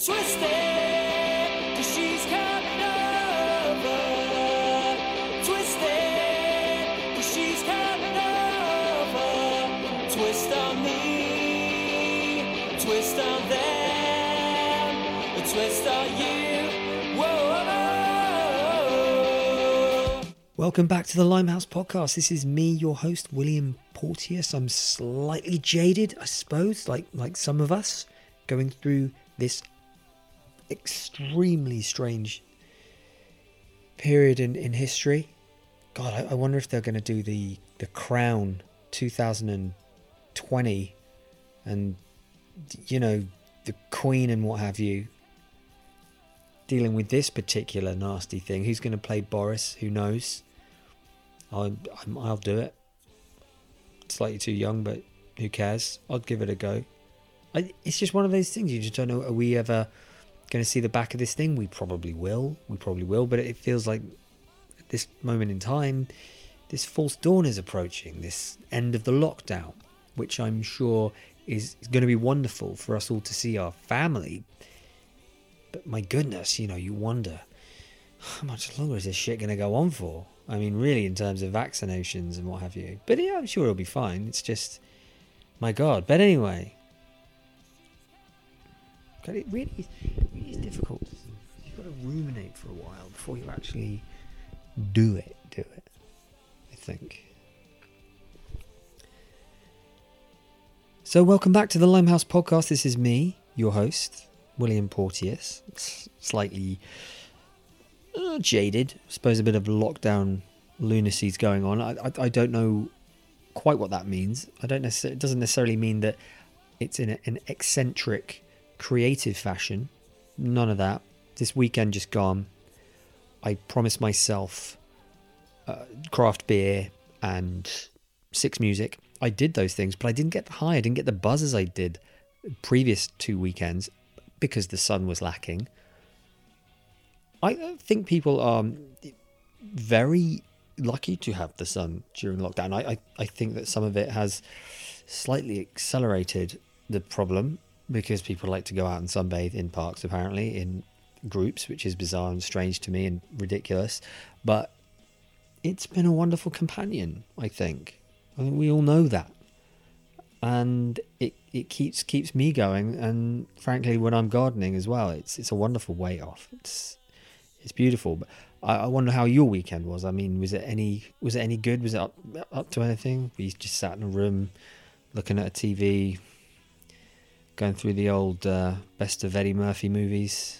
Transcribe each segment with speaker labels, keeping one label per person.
Speaker 1: She's coming over. She's coming over. Twist on me, twist on them, twist on you.
Speaker 2: Welcome back to the Limehouse podcast. This is me, your host, William Porteous. I'm slightly jaded, I suppose, like like some of us, going through this extremely strange period in, in history. God, I, I wonder if they're going to do the the Crown 2020, and you know the Queen and what have you. Dealing with this particular nasty thing. Who's going to play Boris? Who knows? I'll, I'll do it. Slightly too young, but who cares? I'll give it a go. I, it's just one of those things. You just don't know. Are we ever going to see the back of this thing? We probably will. We probably will. But it feels like at this moment in time, this false dawn is approaching. This end of the lockdown, which I'm sure is, is going to be wonderful for us all to see our family. But my goodness, you know, you wonder how much longer is this shit going to go on for? I mean, really, in terms of vaccinations and what have you. But yeah, I'm sure it'll be fine. It's just, my God. But anyway, God, it really is, difficult. You've got to ruminate for a while before you actually do it. Do it. I think. So, welcome back to the Limehouse podcast. This is me, your host, William Porteous. Slightly uh, jaded. I suppose a bit of lockdown lunacy's going on. I, I, I don't know quite what that means. I don't necessarily. It doesn't necessarily mean that it's in a, an eccentric, creative fashion. None of that. This weekend just gone. I promised myself uh, craft beer and six music. I did those things, but I didn't get the high. I didn't get the buzz as I did previous two weekends because the sun was lacking. I think people are very lucky to have the sun during lockdown. I, I, I think that some of it has slightly accelerated the problem because people like to go out and sunbathe in parks, apparently, in groups, which is bizarre and strange to me and ridiculous. But it's been a wonderful companion, I think. I think we all know that. And it, it keeps keeps me going and frankly when I'm gardening as well, it's it's a wonderful way off. It's it's beautiful. But I, I wonder how your weekend was. I mean, was it any was it any good? Was it up up to anything? We just sat in a room looking at a TV, going through the old uh, best of Eddie Murphy movies.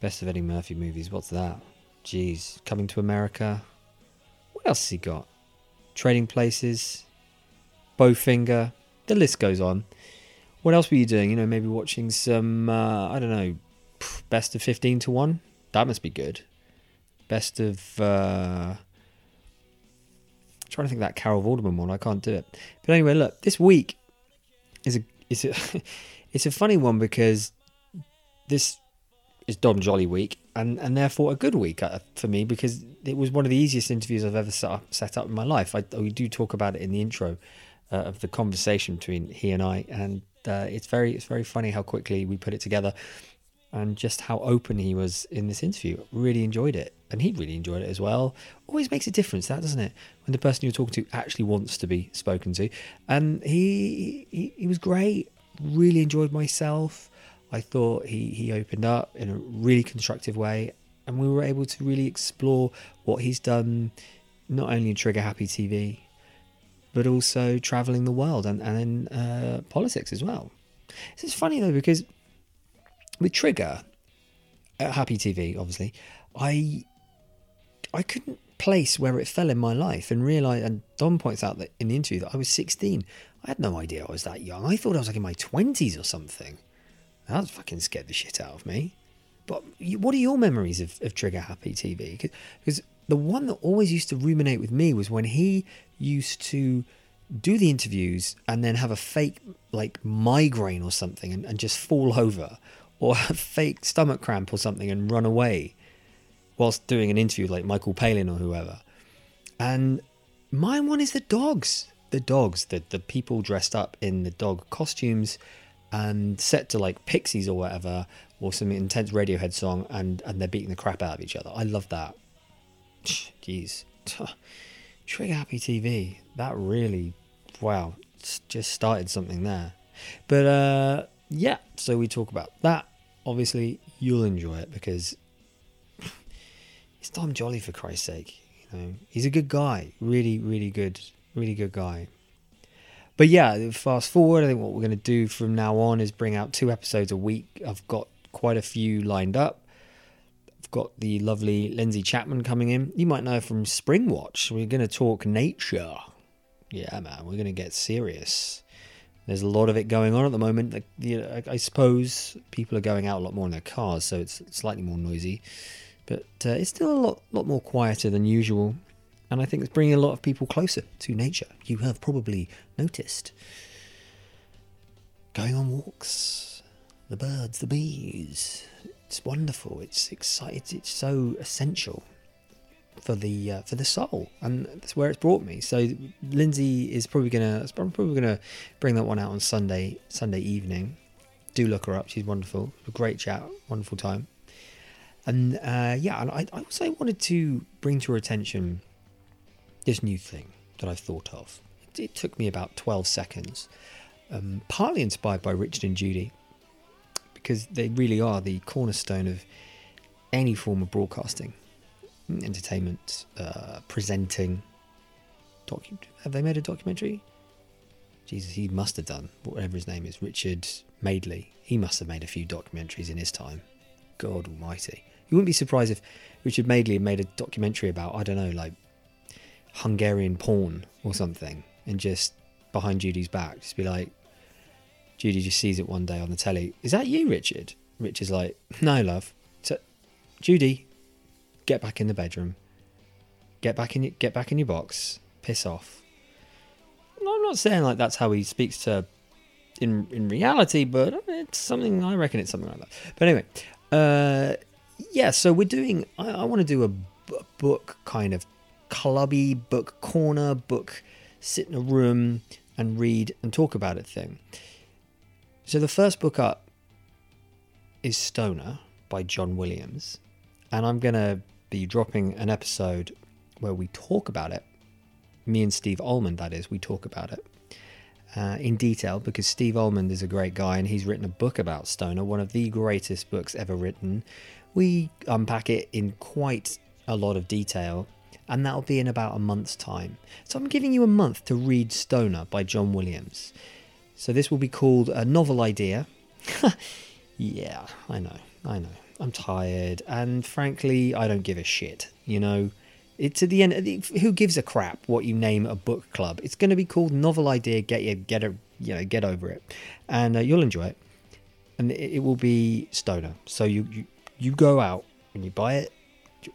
Speaker 2: Best of Eddie Murphy movies. What's that? Jeez, coming to America. What else has he got? Trading Places, Bowfinger. The list goes on. What else were you doing? You know, maybe watching some. Uh, I don't know. Best of fifteen to one. That must be good. Best of. Uh, trying to think that Carol Vorderman one. I can't do it. But anyway, look. This week is a is a it's a funny one because this is Dom Joly week and and therefore a good week uh, for me because it was one of the easiest interviews I've ever set up, set up in my life. I we do talk about it in the intro uh, of the conversation between he and I, and uh, it's very it's very funny how quickly we put it together and just how open he was in this interview. Really enjoyed it, and he really enjoyed it as well. Always makes a difference, that doesn't it? When the person you're talking to actually wants to be spoken to, and he he, he was great. Really enjoyed myself. I thought he he opened up in a really constructive way, and we were able to really explore what he's done, not only in Trigger Happy TV, but also traveling the world and and in uh, politics as well. Is funny though because with Trigger at Happy TV, obviously, I I couldn't place where it fell in my life and realize. And Dom points out that in the interview that I was 16. I had no idea I was that young. I thought I was like in my 20s or something. That fucking scared the shit out of me. But what are your memories of, of Trigger Happy TV? Because the one that always used to ruminate with me was when he used to do the interviews and then have a fake like migraine or something and, and just fall over or a fake stomach cramp or something and run away whilst doing an interview like Michael Palin or whoever. And my one is the dogs. The dogs, the, the people dressed up in the dog costumes and set to like Pixies or whatever, or some intense Radiohead song, and and they're beating the crap out of each other. I love that. Jeez, Trigger Happy TV. That really, wow, just started something there. But uh, yeah, so we talk about that. Obviously, you'll enjoy it because it's Dom Joly for Christ's sake. You know, he's a good guy. Really, really good, really good guy. But yeah, fast forward. I think what we're going to do from now on is bring out two episodes a week. I've got quite a few lined up. I've got the lovely Lindsey Chapman coming in. You might know from Springwatch. We're going to talk nature. Yeah, man, we're going to get serious. There's a lot of it going on at the moment. Like, you know, I suppose people are going out a lot more in their cars, so it's slightly more noisy. But uh, it's still a lot, lot more quieter than usual. And I think it's bringing a lot of people closer to nature. You have probably noticed. Going on walks, the birds, the bees. It's wonderful. It's exciting. It's so essential for the uh, for the soul, and that's where it's brought me. So Lindsey is probably gonna probably gonna bring that one out on Sunday Sunday evening. Do look her up; she's wonderful. A great chat, wonderful time. And uh, yeah, and I, I also wanted to bring to her attention this new thing that I've thought of. It, it took me about twelve seconds, um, partly inspired by Richard and Judy, because they really are the cornerstone of any form of broadcasting entertainment, uh, presenting. Docu- have they made a documentary? Jesus, he must have done, whatever his name is, Richard Madeley. He must have made a few documentaries in his time. God almighty. You wouldn't be surprised if Richard Madeley made a documentary about, I don't know, like Hungarian porn or something, and just behind Judy's back, just be like, Judy just sees it one day on the telly. Is that you, Richard? Richard's like, no, love. So, Judy, get back in the bedroom, get back in, get back in your box, piss off. I'm not saying like that's how he speaks to in in reality, but it's something I reckon it's something like that. But anyway, uh, yeah. So we're doing. I, I want to do a book kind of clubby book corner book, sit in a room and read and talk about it thing. So the first book up is Stoner by John Williams, and I'm gonna be dropping an episode where we talk about it. Me and Steve Almond, that is, we talk about it uh, in detail because Steve Almond is a great guy and he's written a book about Stoner, one of the greatest books ever written. We unpack it in quite a lot of detail, and that'll be in about a month's time. So I'm giving you a month to read Stoner by John Williams. So this will be called a novel idea. yeah, I know, I know. I'm tired, and frankly, I don't give a shit. You know, it's at the end. Who gives a crap what you name a book club? It's going to be called Novel Idea. Get you get a you know get over it, and uh, you'll enjoy it. And it, it, will be stoner. So you, you you go out and you buy it,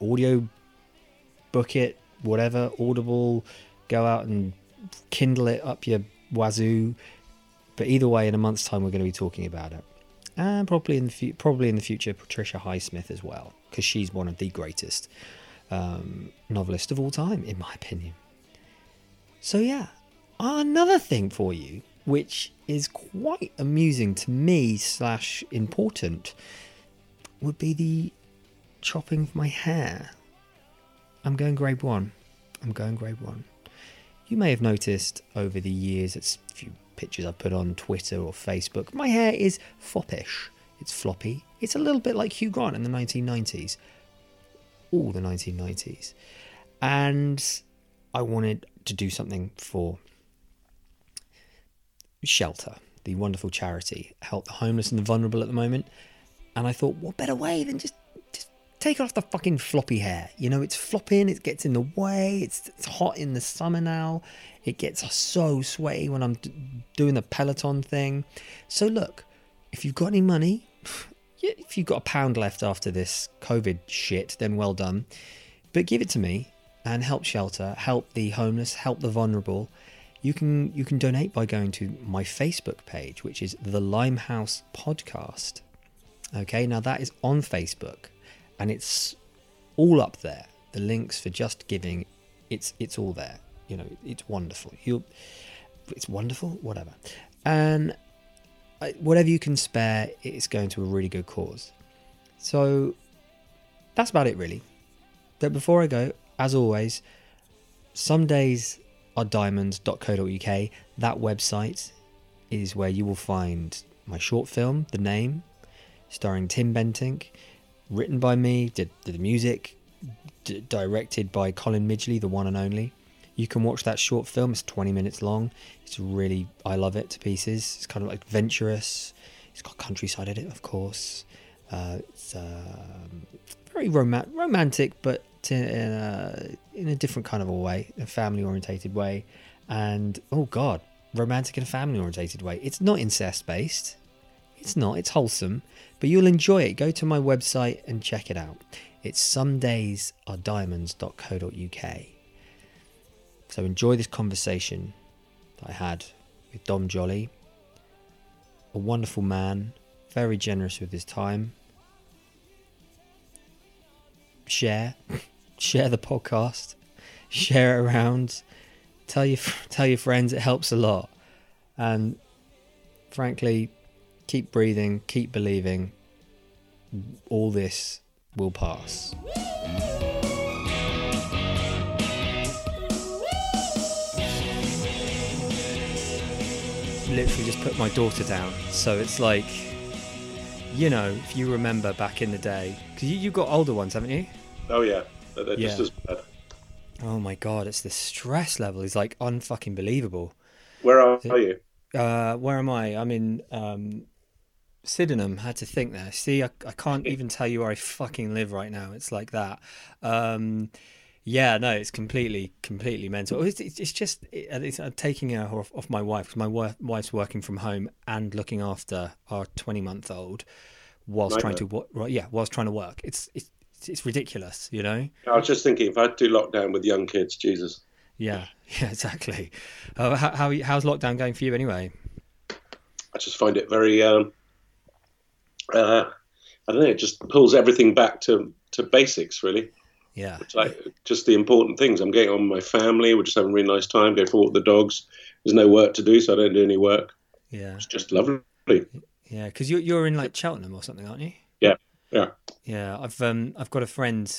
Speaker 2: audio book it, whatever, Audible, go out and Kindle it up your wazoo. But either way, in a month's time, we're going to be talking about it and probably in the fu- probably in the future Patricia Highsmith as well, because she's one of the greatest um, novelists of all time, in my opinion. So yeah, another thing for you, which is quite amusing to me slash important, would be the chopping of my hair. I'm going grade one. I'm going grade one. You may have noticed over the years, it's a few pictures I've put on Twitter or Facebook, my hair is foppish. It's floppy. It's a little bit like Hugh Grant in the 1990s. All the 1990s. And I wanted to do something for Shelter, the wonderful charity, help the homeless and the vulnerable at the moment. And I thought, what better way than just take off the fucking floppy hair? You know, it's flopping, it gets in the way, it's, it's hot in the summer now. It gets so sweaty when I'm d- doing the Peloton thing. So, look, if you've got any money, if you've got a pound left after this COVID shit, then well done. But give it to me and help shelter, help the homeless, help the vulnerable. You can you can donate by going to my Facebook page, which is the Limehouse Podcast. Okay, now that is on Facebook, and it's all up there. The links for just giving, it's it's all there you know, it's wonderful. You, it's wonderful, whatever. And uh, whatever you can spare, it's going to a really good cause. So that's about it, really. But before I go, as always, some days are diamonds.co.uk. That website is where you will find my short film, The Name, starring Tim Bentinck, written by me, did, did the music, d- directed by Colin Midgley, the one and only. You can watch that short film. It's 20 minutes long. It's really, I love it to pieces. It's kind of like adventurous. It's got countryside in it, of course. Uh, it's um, very rom- romantic, but in a, in a different kind of a way, a family orientated way. And oh god, romantic in a family orientated way. It's not incest based. It's not. It's wholesome, but you'll enjoy it. Go to my website and check it out. It's somedaysarediamonds.co.uk. So enjoy this conversation that I had with Dom Joly, a wonderful man, very generous with his time. Share, share the podcast, share it around, tell your tell your friends. It helps a lot, and frankly, keep breathing, keep believing. All this will pass. literally just put my daughter down. So it's like, you know, if you remember back in the day, because you, you've got older ones, haven't you?
Speaker 3: Oh yeah, they're they're just
Speaker 2: Yeah.
Speaker 3: as bad.
Speaker 2: Oh my god, it's the stress level is like unfucking believable.
Speaker 3: Where are, are you?
Speaker 2: Uh, where am I? I'm in um, Sydenham. Had to think there. See, I, I can't even tell you where I fucking live right now. It's like that. Um, yeah, no, it's completely, completely mental. It's, it's, it's just it, it's uh, taking her off, off my wife because my wi- wife's working from home and looking after our 20 month old whilst trying to
Speaker 3: Nightmare.
Speaker 2: wo- yeah, whilst trying to work. It's it's it's ridiculous, you know.
Speaker 3: I was just thinking if I had to do lockdown with young kids, Jesus.
Speaker 2: Yeah, yeah, exactly. Uh, how, how how's lockdown going for you anyway?
Speaker 3: I just find it very. Um, uh, I don't know. It just pulls everything back to to basics, really.
Speaker 2: Yeah,
Speaker 3: It's like just the important things. I'm getting on with my family. We're just having a really nice time. Go for walk with the dogs. There's no work to do, so I don't do any work.
Speaker 2: yeah.
Speaker 3: It's just lovely.
Speaker 2: Yeah, because you're you're in like Cheltenham or something, aren't you?
Speaker 3: Yeah, yeah.
Speaker 2: Yeah, I've um I've got a friend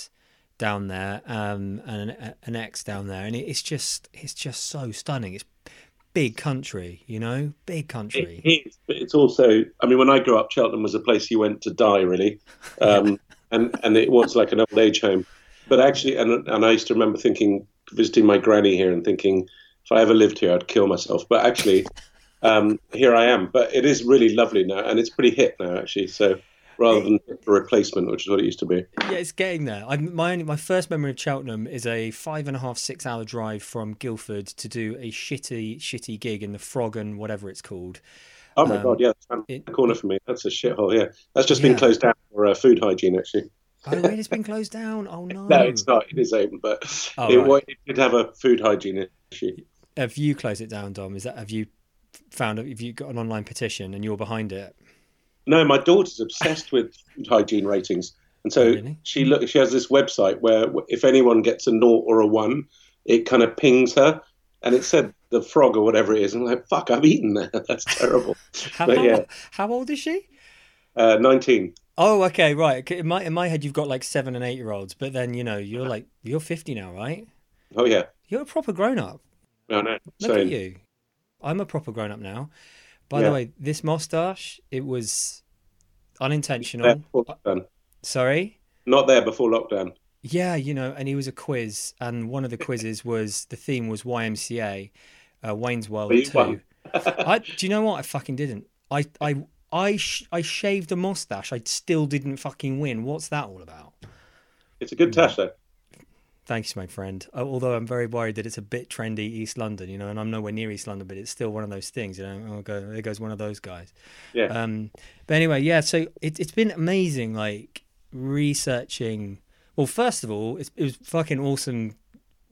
Speaker 2: down there, um, and an, an ex down there, and it's just it's just so stunning. It's big country, you know, big country.
Speaker 3: It is, but it's also. I mean, when I grew up, Cheltenham was a place you went to die, really, um, and and it was like an old age home. But actually, and and I used to remember thinking, visiting my granny here, and thinking, if I ever lived here, I'd kill myself. But actually, um, here I am. But it is really lovely now, and it's pretty hip now, actually. So rather than a replacement, which is what it used to be.
Speaker 2: Yeah, it's getting there. I, my only, my first memory of Cheltenham is a five and a half six hour drive from Guildford to do a shitty shitty gig in the Frog and whatever it's called.
Speaker 3: Oh my
Speaker 2: Um,
Speaker 3: god, yeah, that's
Speaker 2: it-
Speaker 3: the corner for me. That's a shithole. Yeah, that's just been closed down for uh, food hygiene, actually.
Speaker 2: Oh, really? It's been closed down. Oh no!
Speaker 3: No, it's not. It is open, but
Speaker 2: Oh,
Speaker 3: it,
Speaker 2: right.
Speaker 3: it did have a food hygiene issue.
Speaker 2: Have you closed it down, Dom? Is that have you found? Have you got an online petition and you're behind it?
Speaker 3: No, my daughter's obsessed with food hygiene ratings, and so
Speaker 2: really?
Speaker 3: she look. She has this website where if anyone gets a naught or a one, it kind of pings her, and it said the frog or whatever it is. And I'm like, fuck, I've eaten that. That's terrible.
Speaker 2: How,
Speaker 3: But yeah.
Speaker 2: how old is she?
Speaker 3: Uh, Nineteen.
Speaker 2: Oh, okay, right. In my in my head, you've got like seven and eight year olds, but then you know you're like you're fifty now, right?
Speaker 3: Oh yeah.
Speaker 2: You're a proper grown up.
Speaker 3: Oh no.
Speaker 2: Look
Speaker 3: So
Speaker 2: at you. I'm a proper grown up now. By
Speaker 3: Yeah.
Speaker 2: the way, this mustache it was unintentional. Sorry.
Speaker 3: Not there before lockdown.
Speaker 2: Yeah, you know, and he was a quiz, and one of the quizzes was the theme was YMCA, uh, Wayne's World
Speaker 3: Well,
Speaker 2: Two. I do you know what? I fucking didn't. I I I sh- I shaved a mustache. I still didn't fucking win. What's that all about?
Speaker 3: It's a good tash though.
Speaker 2: Thanks, my friend. Uh, Although I'm very worried that it's a bit trendy East London, you know, and I'm nowhere near East London, but it's still one of those things, you know. Oh, go there goes one of those guys.
Speaker 3: Yeah.
Speaker 2: Um, but anyway, yeah. So it, it's been amazing, like researching. Well, first of all, it was fucking awesome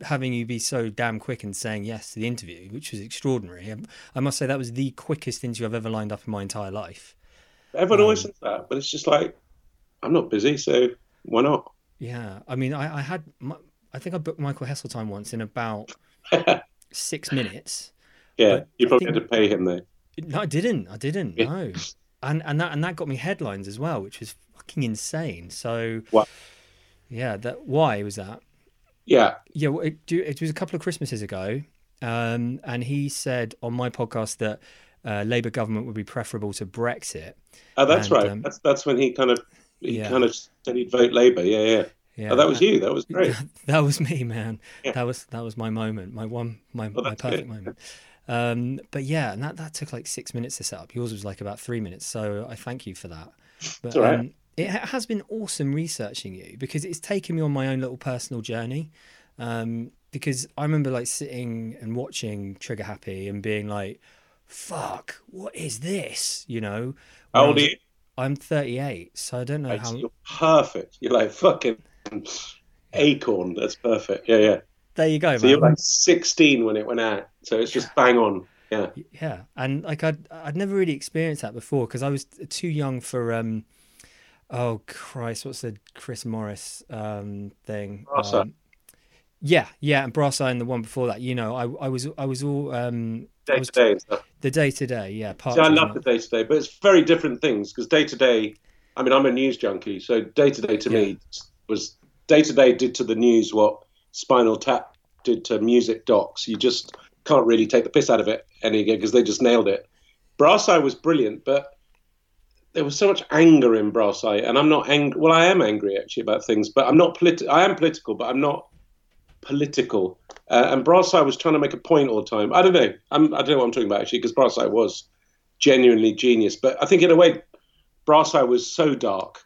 Speaker 2: having you be so damn quick and saying yes to the interview, which was extraordinary. I, I must say that was the quickest interview I've ever lined up in my entire life.
Speaker 3: Everyone always
Speaker 2: Um,
Speaker 3: says that, but it's just like I'm not busy, so why not?
Speaker 2: Yeah, I mean, I, I had, my, I think I booked Michael Heseltine once in about six minutes.
Speaker 3: yeah, you probably
Speaker 2: think-
Speaker 3: had to pay him though.
Speaker 2: No, I didn't. I didn't.
Speaker 3: Yeah.
Speaker 2: No. And and that and that got me headlines as well, which was fucking insane. So
Speaker 3: What?
Speaker 2: yeah, that why was that?
Speaker 3: Yeah,
Speaker 2: Yeah, well, it, do- it was a couple of Christmases ago, um, and he said on my podcast that uh, Labour government would be preferable to Brexit.
Speaker 3: oh, that's
Speaker 2: And,
Speaker 3: right.
Speaker 2: um,
Speaker 3: that's that's when he kind of he
Speaker 2: Yeah.
Speaker 3: kind of said he'd vote Labour. Yeah, yeah.
Speaker 2: Yeah,
Speaker 3: Oh, that was you. That was great.
Speaker 2: that was me, man.
Speaker 3: Yeah.
Speaker 2: That was that was my moment, my one, my
Speaker 3: Oh,
Speaker 2: my perfect
Speaker 3: good.
Speaker 2: moment. Um, but yeah, and that that took like six minutes to set up. Yours was like about three minutes, so I thank you for that. But
Speaker 3: right.
Speaker 2: um, it has been awesome researching you because it's taken me on my own little personal journey. Um, because I remember like sitting and watching Trigger Happy and being like, "Fuck, what is this?" You know.
Speaker 3: How old are you?
Speaker 2: I'm 38, so I don't know how.
Speaker 3: You're perfect. You're like fucking acorn. That's perfect. Yeah, yeah.
Speaker 2: There you go,
Speaker 3: So
Speaker 2: man.
Speaker 3: you're like 16 when it went out. So it's just bang on. Yeah.
Speaker 2: Yeah, and like I'd I'd never really experienced that before because I was too young for um, oh Christ, what's the Chris Morris um thing?
Speaker 3: Brass
Speaker 2: Um, yeah, yeah, and Brass Eye and the one before that. You know, I I was I was all um
Speaker 3: Day Today
Speaker 2: the Day Today. Yeah, part.
Speaker 3: See, I love the Day Today, but it's very different things because Day Today, I mean, I'm a news junkie, so Day Today to me was Day Today did to the news what Spinal Tap did to music docs. You just can't really take the piss out of it any again because they just nailed it. Brass Eye was brilliant, but there was so much anger in Brass Eye, and I'm not angry. Well, I am angry actually about things, but I'm not politi- I am political, but I'm not political. Uh, and Brass Eye was trying to make a point all the time. I don't know. I'm, I don't know what I'm talking about actually, because Brass Eye was genuinely genius. But I think in a way, Brass Eye was so dark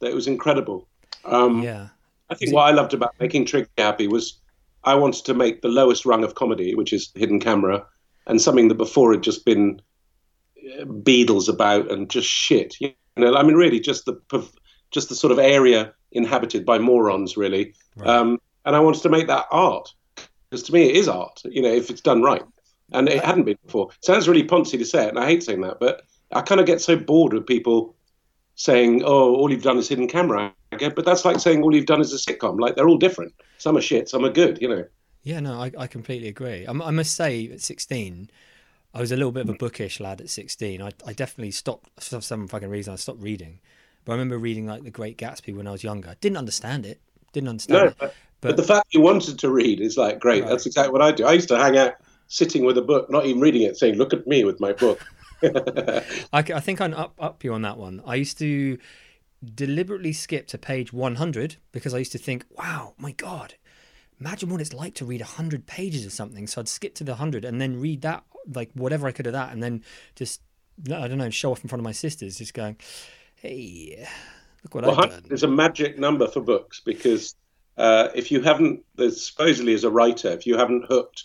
Speaker 3: that it was incredible. Um,
Speaker 2: Yeah,
Speaker 3: I think what I loved about making Trigger Happy was I wanted to make the lowest rung of comedy, which is hidden camera, and something that before had just been uh, Beadle's About and just shit. You know, I mean, really, just the just the sort of area inhabited by morons, really.
Speaker 2: Right.
Speaker 3: Um, and I wanted to make that art because to me, it is art. You know, if it's done right, and it hadn't been before. It sounds really poncy to say it, and I hate saying that, but I kind of get so bored with people saying, "Oh, all you've done is hidden camera." But that's like saying all you've done is a sitcom. Like they're all different. Some are shit, some are good. You know.
Speaker 2: yeah, no, I I completely agree. I, I must say, at sixteen. I was a little bit of a bookish lad at 16. I, I definitely stopped, for some fucking reason, I stopped reading. But I remember reading like The Great Gatsby when I was younger. Didn't understand it. Didn't understand
Speaker 3: No,
Speaker 2: it.
Speaker 3: but,
Speaker 2: But-
Speaker 3: but the fact you wanted to read is like great.
Speaker 2: Right.
Speaker 3: That's exactly what I do. I used to hang out sitting with a book, not even reading it, saying, "Look at me with my book."
Speaker 2: I, I think I'm up up you on that one. I used to deliberately skip to page 100 because I used to think, wow, my God, imagine what it's like to read 100 pages of something. So I'd skip to the 100 and then read that, like whatever I could of that, and then just, I don't know, show off in front of my sisters, just going, hey, look what
Speaker 3: Well,
Speaker 2: I've done.
Speaker 3: There's a magic number for books because uh, if you haven't, there's supposedly as a writer, if you haven't hooked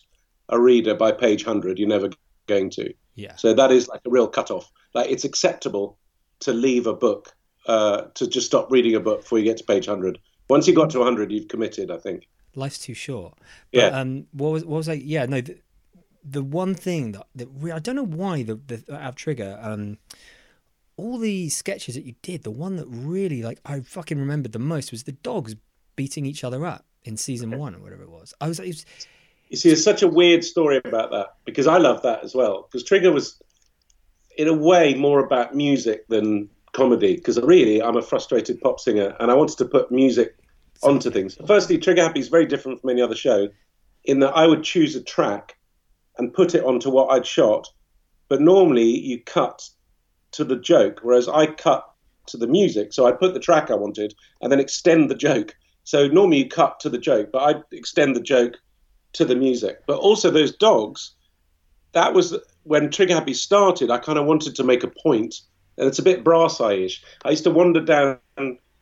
Speaker 3: a reader by page hundred, you're never going to.
Speaker 2: Yeah.
Speaker 3: So that is like a real cutoff. Like it's acceptable to leave a book, uh, to just stop reading a book before you get to page hundred. Once you got to hundred, you've committed. I think.
Speaker 2: life's too short. But,
Speaker 3: Yeah.
Speaker 2: Um. What was what was I? Yeah. No. The, the one thing that, that re- I don't know why the the out of trigger. Um. All the sketches that you did, the one that really like I fucking remembered the most was the dogs beating each other up in season one or whatever it was. I was, like, it was
Speaker 3: You see, there's such a weird story about that because I love that as well. Because Trigger was, in a way, more about music than comedy. Because really, I'm a frustrated pop singer and I wanted to put music onto things. Firstly, Trigger Happy is very different from any other show in that I would choose a track and put it onto what I'd shot. But normally, you cut to the joke, whereas I cut to the music. So I put the track I wanted and then extend the joke. So normally you cut to the joke, but I extend the joke to the music. But also those dogs, that was when Trigger Happy started. I kind of wanted to make a point, and it's a bit brass eye-ish. I used to wander down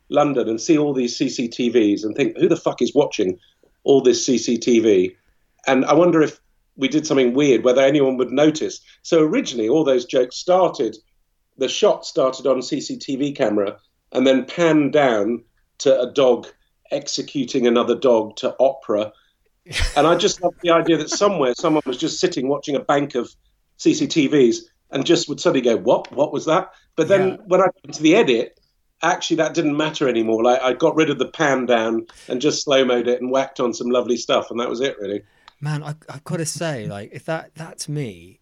Speaker 3: London and see all these CCTVs and think, who the fuck is watching all this CCTV? And I wonder if we did something weird, whether anyone would notice. So originally, all those jokes started. The shot started on CCTV camera and then panned down to a dog executing another dog to opera and I just love the idea that somewhere someone was just sitting watching a bank of CCTVs and just would suddenly go, "What? What was that?" But then
Speaker 2: Yeah.
Speaker 3: when I got to the edit, actually that didn't matter anymore. Like I got rid of the pan down and just slow mode it and whacked on some lovely stuff, and that was it really.
Speaker 2: man, I I've got to say, like if that that's me,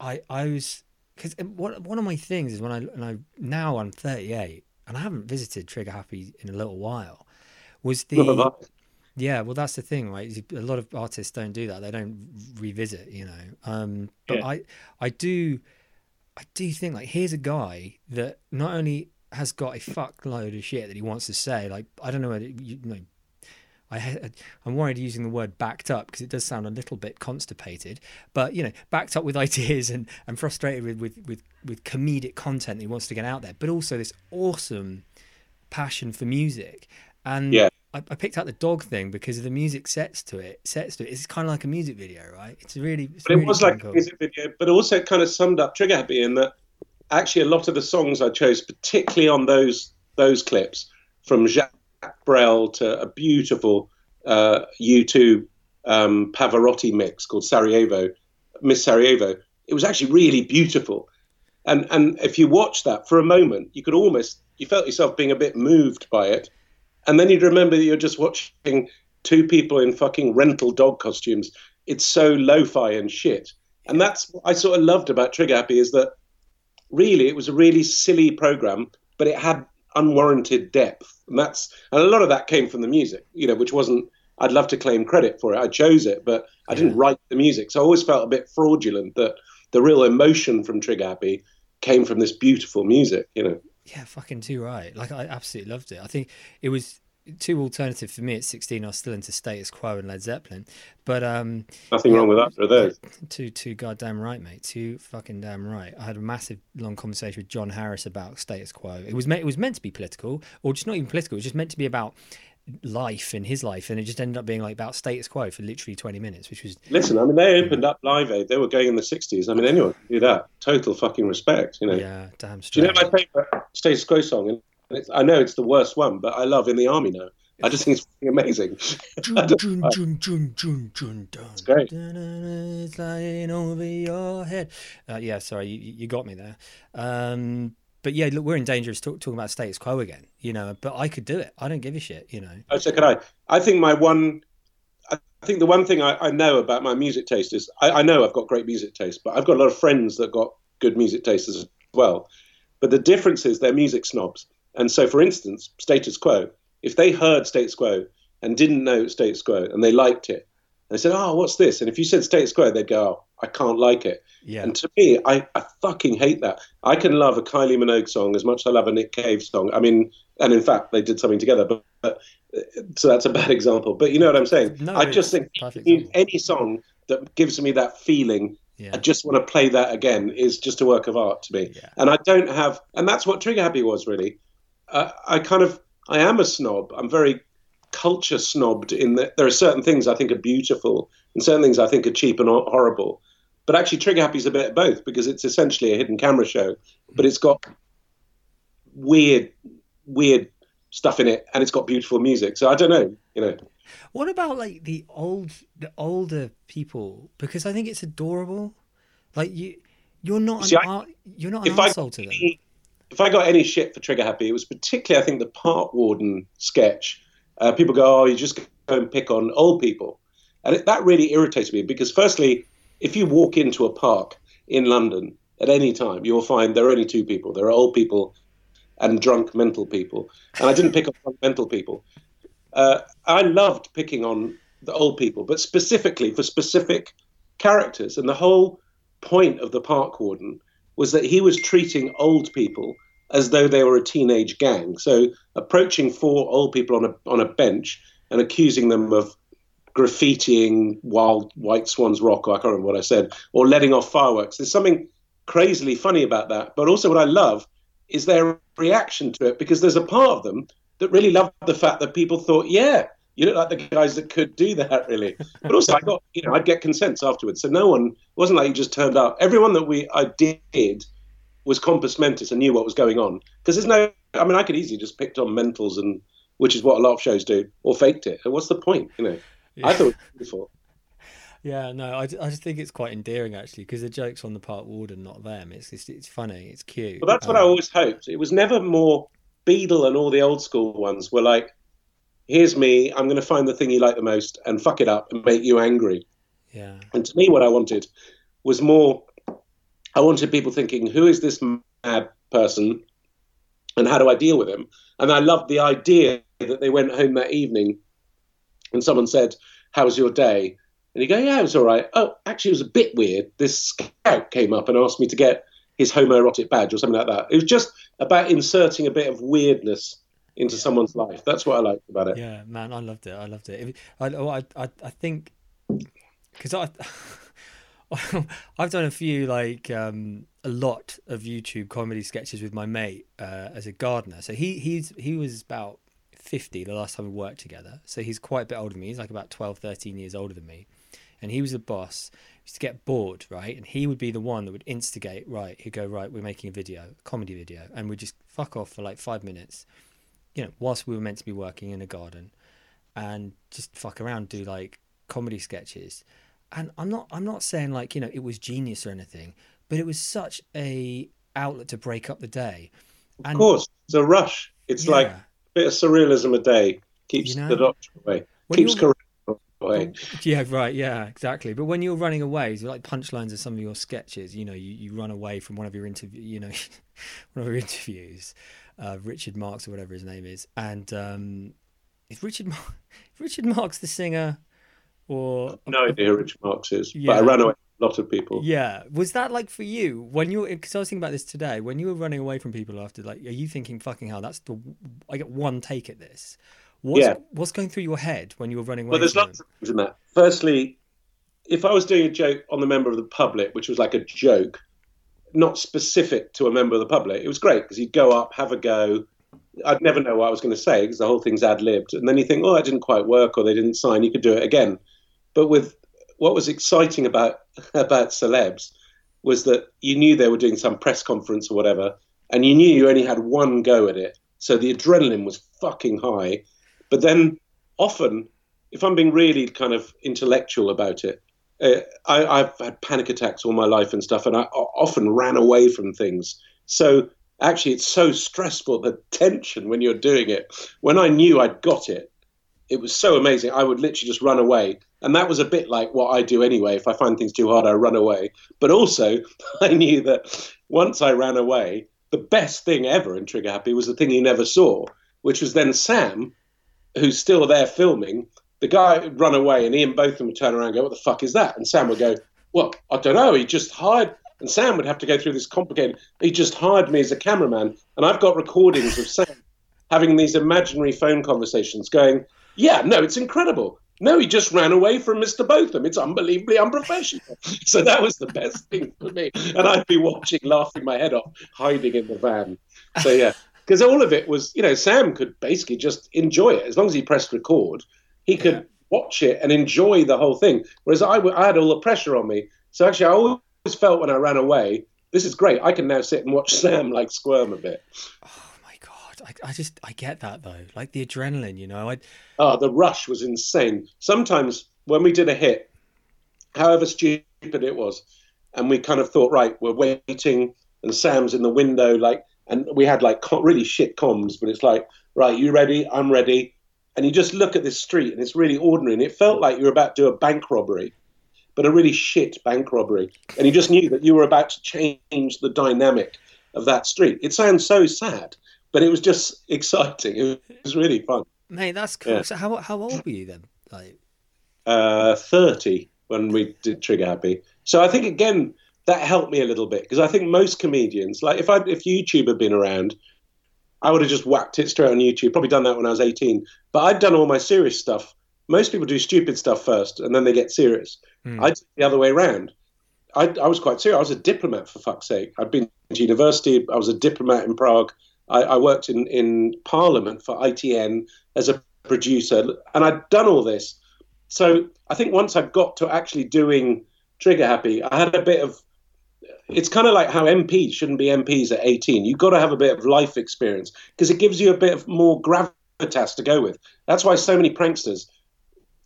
Speaker 2: I I was because um, one one of my things is when I and I now I'm 38 and I haven't visited Trigger Happy in a little while. Was the
Speaker 3: Not a lot.
Speaker 2: Yeah, well, that's the thing, right? A lot of artists don't do that. They don't revisit, you know. Um, but
Speaker 3: Yeah.
Speaker 2: I, I do, I do think like here's a guy that not only has got a fuckload of shit that he wants to say. Like I don't know whether you, you know. I, I'm worried using the word backed up because it does sound a little bit constipated, but you know, backed up with ideas and, and frustrated with, with, with, with comedic content that he wants to get out there, but also this awesome passion for music. And
Speaker 3: Yeah.
Speaker 2: I, I picked out the dog thing because of the music sets to it. Sets to it. It's kind of like a music video, right? It's really. It's
Speaker 3: But it
Speaker 2: really
Speaker 3: was
Speaker 2: kinda
Speaker 3: like a music video, but also it kind of summed up Trigger Happy in that actually a lot of the songs I chose, particularly on those those clips, from Jacques Brel to a beautiful uh, U2 um, Pavarotti mix called Sarajevo, Miss Sarajevo. It was actually really beautiful, and and if you watch that for a moment, you could almost you felt yourself being a bit moved by it, and then you'd remember that you're just watching two people in fucking rental dog costumes. It's so lo-fi and shit, and that's what I sort of loved about Trigger Happy is that really it was a really silly program, but it had unwarranted depth, and that's and a lot of that came from the music, you know, which wasn't. I'd love to claim credit for it. I chose it, but I didn't write the music, so I always felt a bit fraudulent that the real emotion from Trigger Happy came from this beautiful music, you know.
Speaker 2: Yeah, fucking too right. Like I absolutely loved it. I think it was too alternative for me at 16. I was still into Status Quo and Led Zeppelin, but um,
Speaker 3: Nothing
Speaker 2: Yeah.
Speaker 3: wrong with either of those.
Speaker 2: too too goddamn right, mate. Too fucking damn right. I had a massive long conversation with John Harris about Status Quo. It was meant it was meant to be political, or just not even political. It was just meant to be about life in his life, and it just ended up being like about Status Quo for literally 20 minutes, which was
Speaker 3: Listen, I mean, they opened up Live Aid. They were going in the 60s. I mean, anyone can do that. Total fucking respect, you know.
Speaker 2: yeah, damn straight.
Speaker 3: Do you know my favourite Status Quo song? And it's, I know it's the worst one, but I love In the Army now. I just think it's fucking amazing. It's great.
Speaker 2: It's flying over your head. Uh, yeah, sorry, you, you got me there. Um, but yeah, look, we're in danger of talk, talking about status quo again, you know. But I could do it. I don't give a shit, you know.
Speaker 3: Oh, so could I? I think my one, I think the one thing I, I know about my music taste is I, I know I've got great music taste, but I've got a lot of friends that got good music taste as well. But the difference is they're music snobs. And so, for instance, Status Quo, if they heard Status Quo and didn't know Status Quo and they liked it, they said, "Oh, what's this?" And if you said Status Quo, they'd go, "Oh, I can't like it."
Speaker 2: Yeah,
Speaker 3: And to me, I, I fucking hate that. I can love a Kylie Minogue song as much as I love a Nick Cave song. I mean, and in fact, they did something together, but, but so that's a bad example. But you know what I'm saying?
Speaker 2: No,
Speaker 3: I just think any- song that gives me that feeling,
Speaker 2: yeah,
Speaker 3: I just want to play that again, is just a work of art to me.
Speaker 2: yeah,
Speaker 3: And I don't have, and that's what Trigger Happy was really. Uh, I kind of, I am a snob. I'm very culture snobbed in that there are certain things I think are beautiful and certain things I think are cheap and horrible. But actually, Trigger Happy is a bit of both because it's essentially a hidden camera show, but it's got weird, weird stuff in it, and it's got beautiful music. So I don't know, you know.
Speaker 2: What about like the old, the older people? Because I think it's adorable. Like you, you're not
Speaker 3: See,
Speaker 2: an
Speaker 3: I-
Speaker 2: art, you're not an
Speaker 3: if I-
Speaker 2: asshole to them.
Speaker 3: if I got any shit for Trigger Happy, it was particularly, I think, the Park Warden sketch. Uh, people go, "Oh, you just go and pick on old people," and it, that really irritates me because, firstly, if you walk into a park in London at any time, you'll find there are only two people: there are old people and drunk mental people. And I didn't pick on mental people. Uh, I loved picking on the old people, but specifically for specific characters. And the whole point of the park warden was that he was treating old people as though they were a teenage gang. So approaching four old people on a on a bench and accusing them of graffitiing Wild White Swans Rock, or I can't remember what I said, or letting off fireworks. There's something crazily funny about that. But also what I love is their reaction to it because there's a part of them that really loved the fact that people thought, yeah, you look like the guys that could do that, really. But also, I got, you know, I'd get consents afterwards. So no one, it wasn't like you just turned up. Everyone that we I did was compos mentis and knew what was going on. Because there's no, I mean, I could easily just picked on mentals and, which is what a lot of shows do, or faked it. And what's the point, you know? I thought it was beautiful.
Speaker 2: Yeah, no, I, I just think it's quite endearing actually because the joke's on the part warden, not them. It's it's, it's funny, it's cute.
Speaker 3: Well, that's what I
Speaker 2: Um,
Speaker 3: always hoped. It was never more Beadle and all the old school ones were like, here's me, I'm going to find the thing you like the most and fuck it up and make you angry.
Speaker 2: Yeah,
Speaker 3: And to me, what I wanted was more I wanted people thinking, who is this mad person, and how do I deal with him? And I loved the idea that they went home that evening, and someone said, "How was your day?" And you go, "Yeah, it was all right." Oh, actually, it was a bit weird. This scout came up and asked me to get his homoerotic badge or something like that. It was just about inserting a bit of weirdness into someone's life. That's what I liked about it.
Speaker 2: Yeah, man, I loved it. I loved it. I, I, I, I think because I, I've done a few like um, a lot of YouTube comedy sketches with my mate uh, as a gardener. So he he's he was about fifty the last time we worked together. So he's quite a bit older than me. He's like about 12, 13 years older than me, and he was the boss. He used to get bored, right? And he would be the one that would instigate. Right, he'd go, right, we're making a video, a comedy video, and we'd just fuck off for like five minutes you know, whilst we were meant to be working in a garden and just fuck around, do like comedy sketches. And I'm not I'm not saying like, you know, it was genius or anything, but it was such a outlet to break up the day. And
Speaker 3: Of course, it's a rush. It's like
Speaker 2: Yeah.
Speaker 3: a bit of surrealism a day keeps
Speaker 2: You know,
Speaker 3: the doctor away, keeps
Speaker 2: you're-
Speaker 3: away.
Speaker 2: Yeah, right, yeah, exactly. But when you're running away, like punchlines of some of your sketches, you know, you, you run away from one of your interview you know one of your interviews, uh, Richard Marx or whatever his name is. And um is Richard Mar- Richard Marx the singer or
Speaker 3: No idea who Richard Marx is, but I ran away lot of people.
Speaker 2: Yeah, was that like for you when you? Because I was thinking about this today. When you were running away from people after, like, are you thinking, "Fucking hell, that's the I get one take at this." What's,
Speaker 3: Yeah.
Speaker 2: What's going through your head when you were running away?
Speaker 3: Well, there's lots of things in that. Firstly, if I was doing a joke on the member of the public, which was like a joke, not specific to a member of the public, it was great because you'd go up, have a go. I'd never know what I was going to say because the whole thing's ad libbed. And then you think, oh, that didn't quite work or they didn't sign, you could do it again. But with what was exciting about about celebs was that you knew they were doing some press conference or whatever, and you knew you only had one go at it. So the adrenaline was fucking high. But then often, if I'm being really kind of intellectual about it, uh, I, I've had panic attacks all my life and stuff, and I often ran away from things. So actually, it's so stressful the tension when you're doing it. When I knew I'd got it, it was so amazing. I would literally just run away, and that was a bit like what I do anyway. If I find things too hard, I run away. But also, I knew that once I ran away, the best thing ever in Trigger Happy was the thing you never saw, which was then Sam, who's still there filming. The guy would run away, and Ian Botham would turn around and go, "What the fuck is that?" And Sam would go, "Well, I don't know. He just hired." And Sam would have to go through this complicated. He just hired me as a cameraman, and I've got recordings of Sam having these imaginary phone conversations, going, "Yeah, no, it's incredible. No, he just ran away from Mr. Botham. It's unbelievably unprofessional." so that was the best thing for me, and I'd be watching, laughing my head off, hiding in the van. So yeah, because all of it was, you know, Sam could basically just enjoy it as long as he pressed record. He could
Speaker 2: Yeah.
Speaker 3: watch it and enjoy the whole thing. Whereas I had all the pressure on me. So actually, I always felt when I ran away, this is great. I can now sit and watch Sam like squirm a bit.
Speaker 2: I, just I get that though, like the adrenaline, you know. I
Speaker 3: Oh, ah, the rush was insane. Sometimes when we did a hit, however stupid it was, and we kind of thought, right, we're waiting, and Sam's in the window, like, and we had like really shit comms, but it's like, right, you ready? I'm ready. And you just look at this street, and it's really ordinary, and it felt like you were about to do a bank robbery, but a really shit bank robbery, and you just knew that you were about to change the dynamic of that street. It sounds so sad, but it was just exciting. It was really fun.
Speaker 2: mate, that's cool.
Speaker 3: Yeah.
Speaker 2: So how how old were you then? Like
Speaker 3: uh, 30 when we did Trigger Happy. So I think again that helped me a little bit because I think most comedians, like if I if YouTube had been around, I would have just whacked it straight on YouTube. Probably done that when I was 18. But I'd done all my serious stuff. Most people do stupid stuff first and then they get serious.
Speaker 2: Hmm.
Speaker 3: I did the other way around. I, I was quite serious. I was a diplomat for fuck's sake. I'd been to university. I was a diplomat in Prague. I, I worked in, in Parliament for ITN as a producer, and I'd done all this. So I think once I got to actually doing Trigger Happy, I had a bit of. It's kind of like how MPs shouldn't be MPs at 18. You've got to have a bit of life experience because it gives you a bit of more gravitas to go with. That's why so many pranksters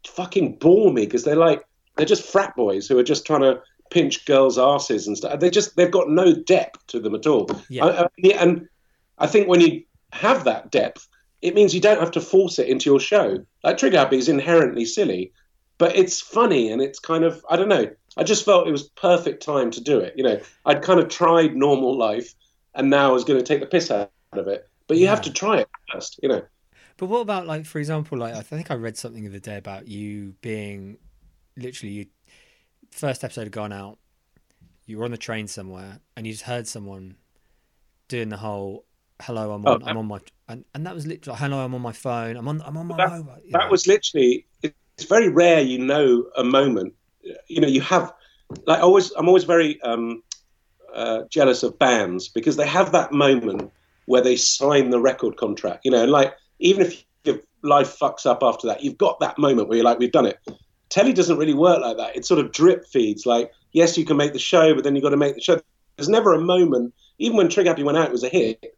Speaker 3: fucking bore me because they're like they're just frat boys who are just trying to pinch girls' asses and stuff. They just they've got no depth to them at all.
Speaker 2: Yeah.
Speaker 3: I- I- and I think when you have that depth, it means you don't have to force it into your show. Like Trigger Happy is inherently silly, but it's funny and it's kind of I don't know. I just felt it was perfect time to do it. You know, I'd kind of tried normal life, and now I was going to take the piss out of it. But you have to try it first. You know.
Speaker 2: But what about like, for example, like I think I read something the other day about you being literally you first episode had gone out, you were on the train somewhere and you just heard someone doing the whole hello, I'm
Speaker 3: Oh,
Speaker 2: on I'm on my and, and that was literally hello, I'm on my phone, I'm on I'm on my
Speaker 3: That-
Speaker 2: mobile.
Speaker 3: that
Speaker 2: know.
Speaker 3: was literally it's very rare you know a moment you know you have like always i'm always very um, uh, jealous of bands because they have that moment where they sign the record contract you know and like even if your life fucks up after that you've got that moment where you're like we've done it telly doesn't really work like that it sort of drip feeds like yes you can make the show but then you've got to make the show there's never a moment even when trigger happy went out it was a hit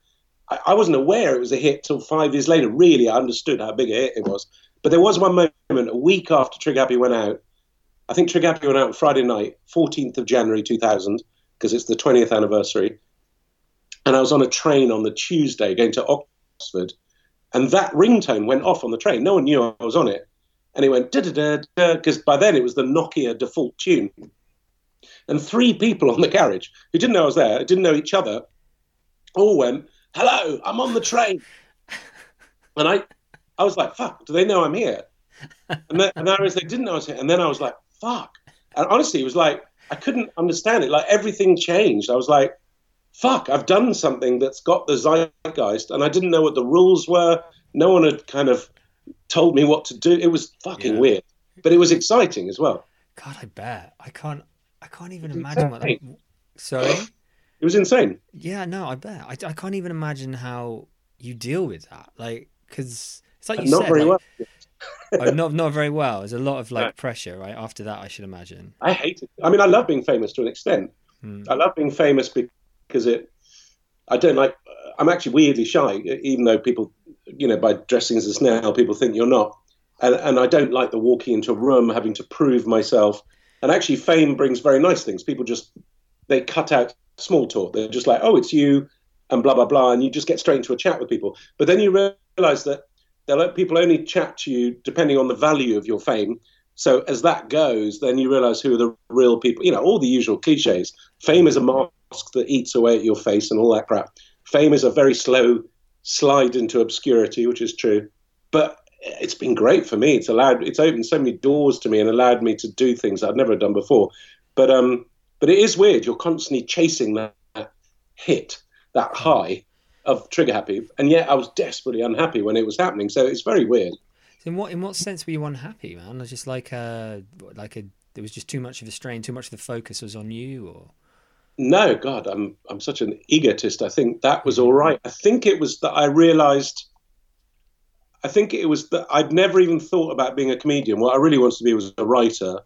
Speaker 3: I, wasn't aware it was a hit till five years later really i understood how big a hit it was but there was one moment a week after Happy went out. I think Happy went out on Friday night, 14th of January 2000, because it's the 20th anniversary. And I was on a train on the Tuesday going to Oxford, and that ringtone went off on the train. No one knew I was on it. And it went da da da da, because by then it was the Nokia default tune. And three people on the carriage who didn't know I was there, didn't know each other, all went, Hello, I'm on the train. And I, I was like, fuck, do they know I'm here? And then, and I realized they didn't know I was here. And then I was like, fuck. And honestly, it was like, I couldn't understand it. Like everything changed. I was like, fuck, I've done something that's got the zeitgeist. And I didn't know what the rules were. No one had kind of told me what to do. It was fucking
Speaker 2: Yeah.
Speaker 3: weird. But it was exciting as well.
Speaker 2: God, I bet. I can't I can't even imagine what that. Sorry?
Speaker 3: It was insane.
Speaker 2: Yeah, no, I bet. I, I can't even imagine how you deal with that. Like, because it's like you said.
Speaker 3: Not
Speaker 2: said,
Speaker 3: very
Speaker 2: like,
Speaker 3: well.
Speaker 2: oh, not not very well. There's a lot of like
Speaker 3: No.
Speaker 2: pressure, right? After that, I should imagine.
Speaker 3: I hate it. I mean, I love being famous to an extent.
Speaker 2: Hmm.
Speaker 3: I love being famous because it. I don't like. I'm actually weirdly shy, even though people, you know, by dressing as a snail, people think you're not. And, and I don't like the walking into a room, having to prove myself. And actually, fame brings very nice things. People just they cut out small talk. They're just like, oh, it's you, and blah blah blah, and you just get straight into a chat with people. But then you realise that they'll let people only chat to you depending on the value of your fame. So as that goes, then you realise who are the real people. You know, all the usual cliches. Fame is a mask that eats away at your face and all that crap. Fame is a very slow slide into obscurity, which is true. But it's been great for me. It's allowed, it's opened so many doors to me and allowed me to do things I'd never done before. But um, but it is weird. You're constantly chasing that, hit, that hmm. high of trigger happy, and yet I was desperately unhappy when it was happening. So it's very weird.
Speaker 2: In what in what sense were you unhappy, man? Was just like a like a there was just too much of a strain, too much of the focus was on you, or
Speaker 3: No, God, I'm I'm such an egotist. I think that was hmm. all right. I think it was that I realised. I think it was that I'd never even thought about being a comedian. What I really wanted to be was a writer,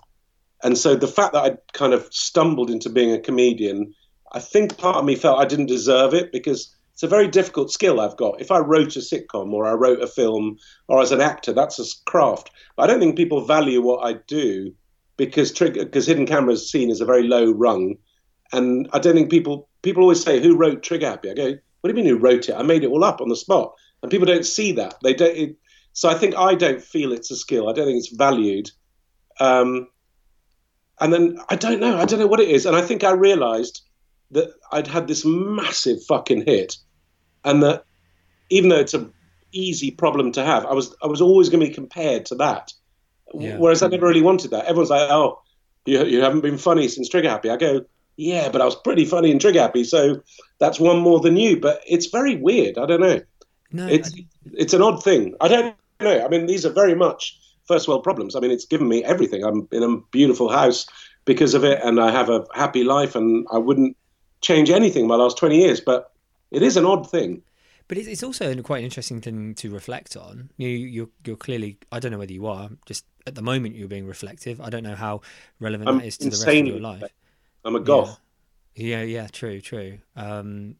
Speaker 3: and so the fact that I'd kind of stumbled into being a comedian, I think part of me felt I didn't deserve it because it's a very difficult skill I've got. If I wrote a sitcom or I wrote a film or as an actor, that's a craft. But I don't think people value what I do because because hidden camera is seen as a very low rung and I don't think people people always say who wrote Trigger Happy. I go, what do you mean who wrote it? I made it all up on the spot, and people don't see that. They don't. It, so I think I don't feel it's a skill. I don't think it's valued. Um, and then I don't know. I don't know what it is. And I think I realised that I'd had this massive fucking hit, and that even though it's an easy problem to have, I was I was always going to be compared to that.
Speaker 2: Yeah.
Speaker 3: Whereas I hmm. never really wanted that. Everyone's like, oh, you, you haven't been funny since Trigger Happy. I go, yeah, but I was pretty funny in Trigger Happy, so that's one more than you. But it's very weird. I don't know.
Speaker 2: no?
Speaker 3: It's it's an odd thing. I don't know. I mean, these are very much first world problems. I mean, it's given me everything. I'm in a beautiful house because of it, and I have a happy life, and I wouldn't change anything in my last twenty years. But it is an odd thing.
Speaker 2: But it's, it's also quite an interesting thing to reflect on. You, you're you're clearly I don't know whether you are just at the moment you're being reflective. I don't know how relevant
Speaker 3: I'm
Speaker 2: that is to the rest of your life.
Speaker 3: I'm a goth.
Speaker 2: Yeah, yeah, true, true. Um,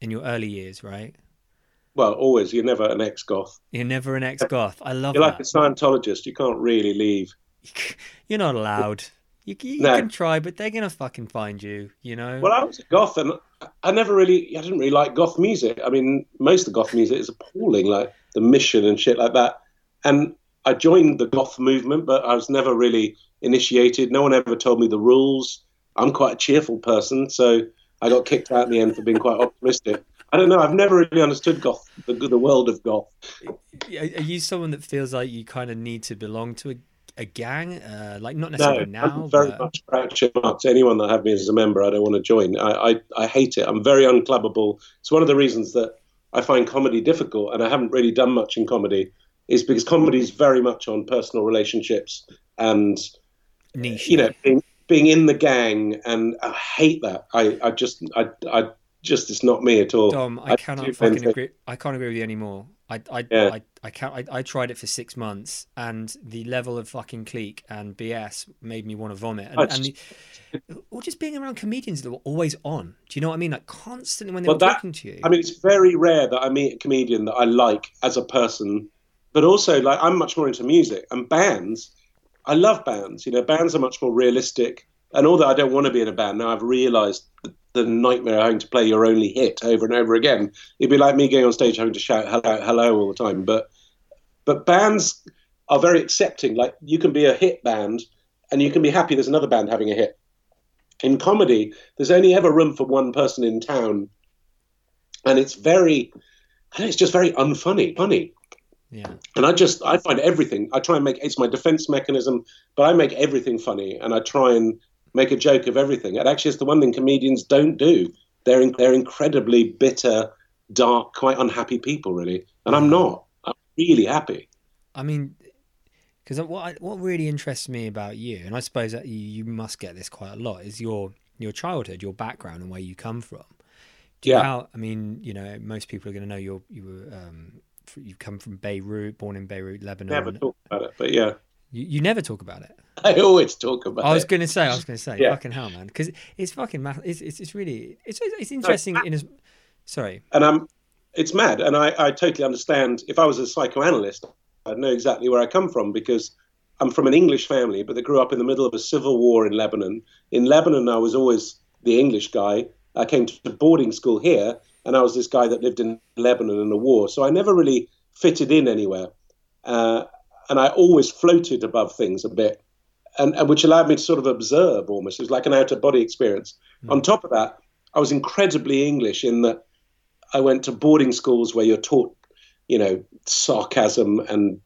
Speaker 2: in your early years, right?
Speaker 3: Well, always. You're never an ex-goth.
Speaker 2: You're never an ex-goth. I love
Speaker 3: You're like a. Scientologist. You can't really leave.
Speaker 2: You're not allowed. You, you
Speaker 3: No.
Speaker 2: can try, but they're gonna fucking find you. You know.
Speaker 3: Well, I was a goth, and I never really, I didn't really like goth music. I mean, most of the goth music is appalling, like the Mission and shit like that. And I joined the goth movement, but I was never really initiated. No one ever told me the rules. I'm quite a cheerful person, so I got kicked out in the end for being quite optimistic. I don't know. I've never really understood goth, the, the world of goth.
Speaker 2: Are you someone that feels like you kind of need to belong to a, a gang? Uh, like not necessarily
Speaker 3: No,
Speaker 2: now,
Speaker 3: I'm very
Speaker 2: but
Speaker 3: much Groucho Marx. Anyone that have me as a member, I don't want to join. I, I, I hate it. I'm very unclubbable. It's one of the reasons that I find comedy difficult, and I haven't really done much in comedy, is because comedy is very much on personal relationships and
Speaker 2: niche.
Speaker 3: you know being, being in the gang, and I hate that. I, I just I, I just it's not me at all.
Speaker 2: Dom, I,
Speaker 3: I
Speaker 2: cannot fucking agree. I can't agree with you anymore. I, I,
Speaker 3: Yeah.
Speaker 2: I, I can't. I, I tried it for six months, and the level of fucking clique and BS made me want to vomit. And,
Speaker 3: I
Speaker 2: and the, or just being around comedians that were always on. Do you know what I mean? Like constantly when they
Speaker 3: Well,
Speaker 2: were
Speaker 3: that-
Speaker 2: talking to you.
Speaker 3: I mean, it's very rare that I meet a comedian that I like as a person, but also like I'm much more into music and bands. I love bands. You know, bands are much more realistic. And although I don't want to be in a band now, I've realised the, nightmare of having to play your only hit over and over again. It'd be like me going on stage having to shout hello, hello all the time. But but bands are very accepting. Like you can be a hit band, and you can be happy there's another band having a hit. In comedy, there's only ever room for one person in town and it's very know, it's just very unfunny funny
Speaker 2: yeah.
Speaker 3: and i just i find everything i try and make it's my defense mechanism but i make everything funny and i try and make a joke of everything and actually it's the one thing comedians don't do they're in, they're incredibly bitter dark quite unhappy people really and i'm not i'm really happy
Speaker 2: I mean, because what what really interests me about you, and I suppose that you, you must get this quite a lot, is your your childhood, your background, and where you come from. Do you
Speaker 3: Yeah.
Speaker 2: how? I mean, you know, most people are going to know you're you were um, f- you come from Beirut, born in Beirut, Lebanon.
Speaker 3: never talk about it but yeah
Speaker 2: You, you never talk about it.
Speaker 3: i always talk about
Speaker 2: I was going to say, I was going to say,
Speaker 3: Yeah.
Speaker 2: fucking hell, man, because it's fucking ma- it's, it's it's really it's it's interesting in as sorry,
Speaker 3: and I'm it's mad and I, I totally understand. If I was a psychoanalyst I'd know exactly where I come from because I'm from an English family but they grew up in the middle of a civil war in Lebanon. In Lebanon I was always the English guy. I came to boarding school here and I was this guy that lived in Lebanon in the war. So I never really fitted in anywhere. Uh, and I always floated above things a bit and, and which allowed me to sort of observe almost it was like an out of body experience on top of that I was incredibly English in that I went to boarding schools where you're taught, you know, sarcasm and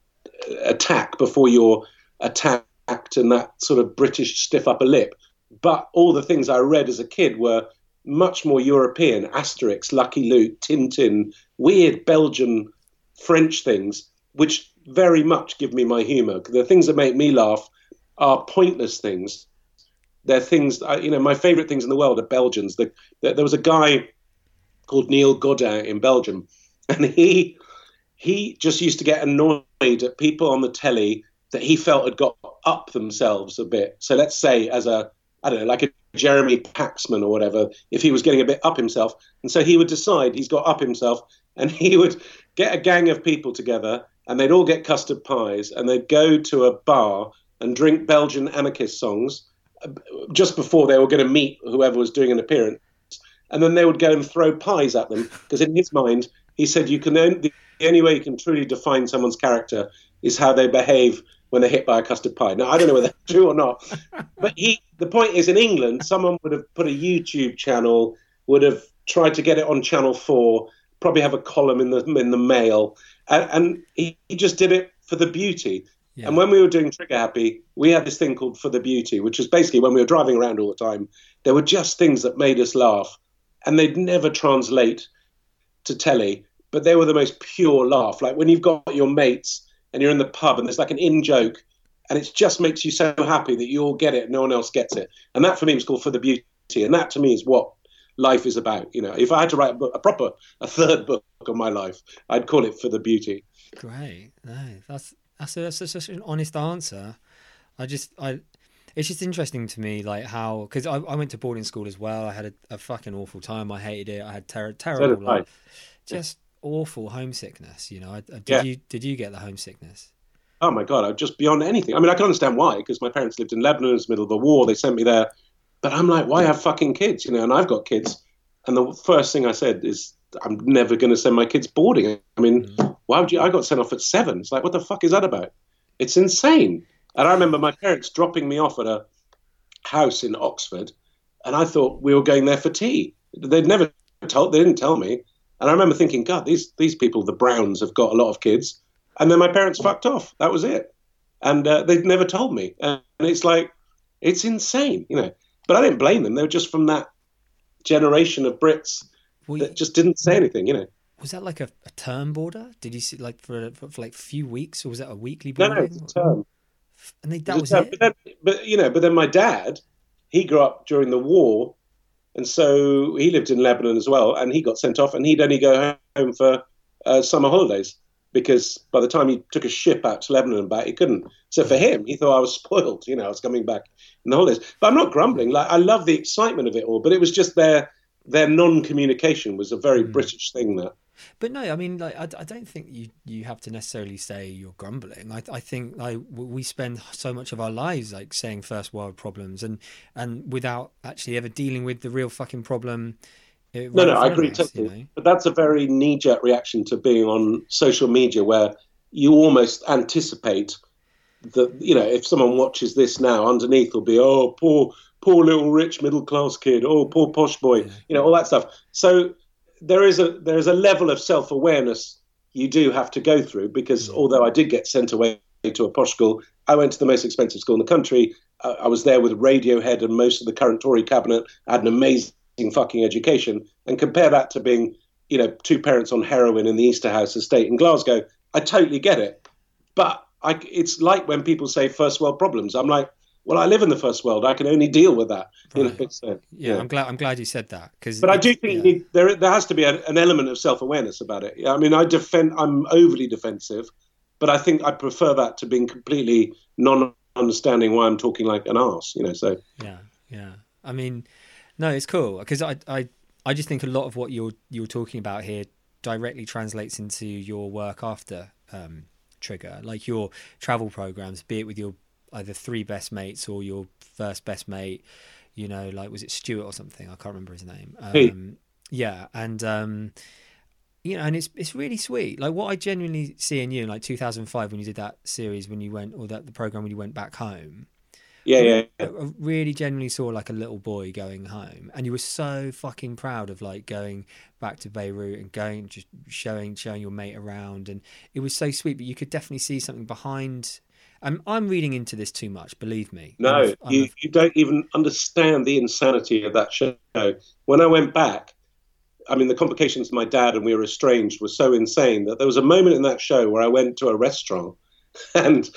Speaker 3: uh, attack before you're attacked and that sort of British stiff upper lip. But all the things I read as a kid were much more European Asterix, Lucky Luke, Tintin, weird Belgian, French things, which very much give me my humour. The things that make me laugh are pointless things. They're things, you know, my favourite things in the world are Belgians. The, there there was a guy called Noël Godin in Belgium, and he he just used to get annoyed at people on the telly that he felt had got up themselves a bit. So let's say as a I don't know, like a Jeremy Paxman or whatever, if he was getting a bit up himself, and so he would decide he's got up himself, and he would get a gang of people together, and they'd all get custard pies, and they'd go to a bar and drink Belgian anarchist songs uh, just before they were going to meet whoever was doing an appearance and then they would go and throw pies at them because in his mind he said you can only, the only way you can truly define someone's character is how they behave when they're hit by a custard pie. Now I don't know whether that's true or not, but he the point is in England someone would have put a YouTube channel, would have tried to get it on Channel Four, probably have a column in the in the Mail, and, and he, he just did it for the beauty.
Speaker 2: Yeah.
Speaker 3: And when we were doing Trigger Happy, we had this thing called For the Beauty, which was basically when we were driving around all the time, there were just things that made us laugh. And they'd never translate to telly, but they were the most pure laugh. Like when you've got your mates and you're in the pub and there's like an in joke, and it just makes you so happy that you all get it, no one else gets it. And that for me was called For the Beauty. And that to me is what life is about. You know, if I had to write a, book, a proper, a third book of my life, I'd call it For the Beauty.
Speaker 2: Great. No, that's that's a, that's such an honest answer. I just I it's just interesting to me like how because I, I went to boarding school as well. I had a, a fucking awful time. I hated it. I had ter- terrible
Speaker 3: I.
Speaker 2: like, just awful homesickness. You know, I, I- did
Speaker 3: Yeah.
Speaker 2: you did you get the homesickness?
Speaker 3: Oh my God, I'm just beyond anything. I mean, I can understand why, because my parents lived in Lebanon, was the middle of the war, they sent me there. But I'm like, why have fucking kids? You know, and I've got kids. And the first thing I said is, I'm never going to send my kids boarding. I mean, why would you? I got sent off at seven. It's like, what the fuck is that about? It's insane. And I remember my parents dropping me off at a house in Oxford, and I thought we were going there for tea. They'd never told, they didn't tell me. And I remember thinking, God, these these people, the Browns, have got a lot of kids. And then my parents fucked off. That was it. And uh, they'd never told me. And it's like, it's insane, you know. But I didn't blame them. They were just from that generation of Brits
Speaker 2: Well,
Speaker 3: that just didn't say anything, you know.
Speaker 2: was that like a, a term border? Did you see like for, for for like a few weeks, or was that a weekly
Speaker 3: No, no, it's a term.
Speaker 2: And they, that
Speaker 3: It
Speaker 2: was
Speaker 3: a term.
Speaker 2: it.
Speaker 3: But, then, but you know, but then my dad, he grew up during the war, and so he lived in Lebanon as well, and he got sent off, and he'd only go home for uh, summer holidays because by the time he took a ship out to Lebanon and back, he couldn't. So for him, he thought I was spoiled. You know, I was coming back in the holidays. But I'm not grumbling. Like I love the excitement of it all, but it was just their their non-communication was a very
Speaker 2: Mm.
Speaker 3: British thing. That
Speaker 2: But no, I mean, like, I, I don't think you, you have to necessarily say you're grumbling. I, I think like we spend so much of our lives like saying first world problems and and without actually ever dealing with the real fucking problem. uh,
Speaker 3: No, no, I agree totally.
Speaker 2: you know?
Speaker 3: But that's a very knee jerk reaction to being on social media where you almost anticipate that, you know, if someone watches this now, underneath will be, oh, poor, poor little rich middle class kid, oh, poor posh boy, you know, all that stuff. So there is a there is a level of self awareness you do have to go through because although I did get sent away to a posh school, I went to the most expensive school in the country. I, I was there with Radiohead and most of the current Tory cabinet. I had an amazing fucking education, and compare that to being, you know, two parents on heroin in the Easterhouse estate in Glasgow. I totally get it, but I, it's like when people say first world problems. I'm like, well, I live in the first world. I can only deal with that. You know, so,
Speaker 2: Yeah, I'm glad. I'm glad you said that because.
Speaker 3: but I do think you there there has to be a, an element of self awareness about it. I mean, I defend. I'm overly defensive, but I think I prefer that to being completely non understanding why I'm talking like an arse. You know, so
Speaker 2: Yeah, yeah. I mean, no, it's cool because I, I, I just think a lot of what you're you're talking about here directly translates into your work after um, Trigger, like your travel programs, be it with your either three best mates or your first best mate. You know, like was it Stuart or something? I can't remember his name. Um, yeah, and um, you know, and it's it's really sweet. Like what I genuinely see in you, like 2005 when you did that series when you went or that the program when you went back home.
Speaker 3: yeah, yeah. Yeah.
Speaker 2: I really genuinely saw like a little boy going home, and you were so fucking proud of like going back to Beirut and going just showing showing your mate around, and it was so sweet. But you could definitely see something behind. I'm I'm reading into this too much, believe me. I'm
Speaker 3: No,
Speaker 2: a- I'm
Speaker 3: you,
Speaker 2: a-
Speaker 3: you don't even understand the insanity of that show. When I went back, I mean, the complications of my dad and we were estranged were so insane that there was a moment in that show where I went to a restaurant and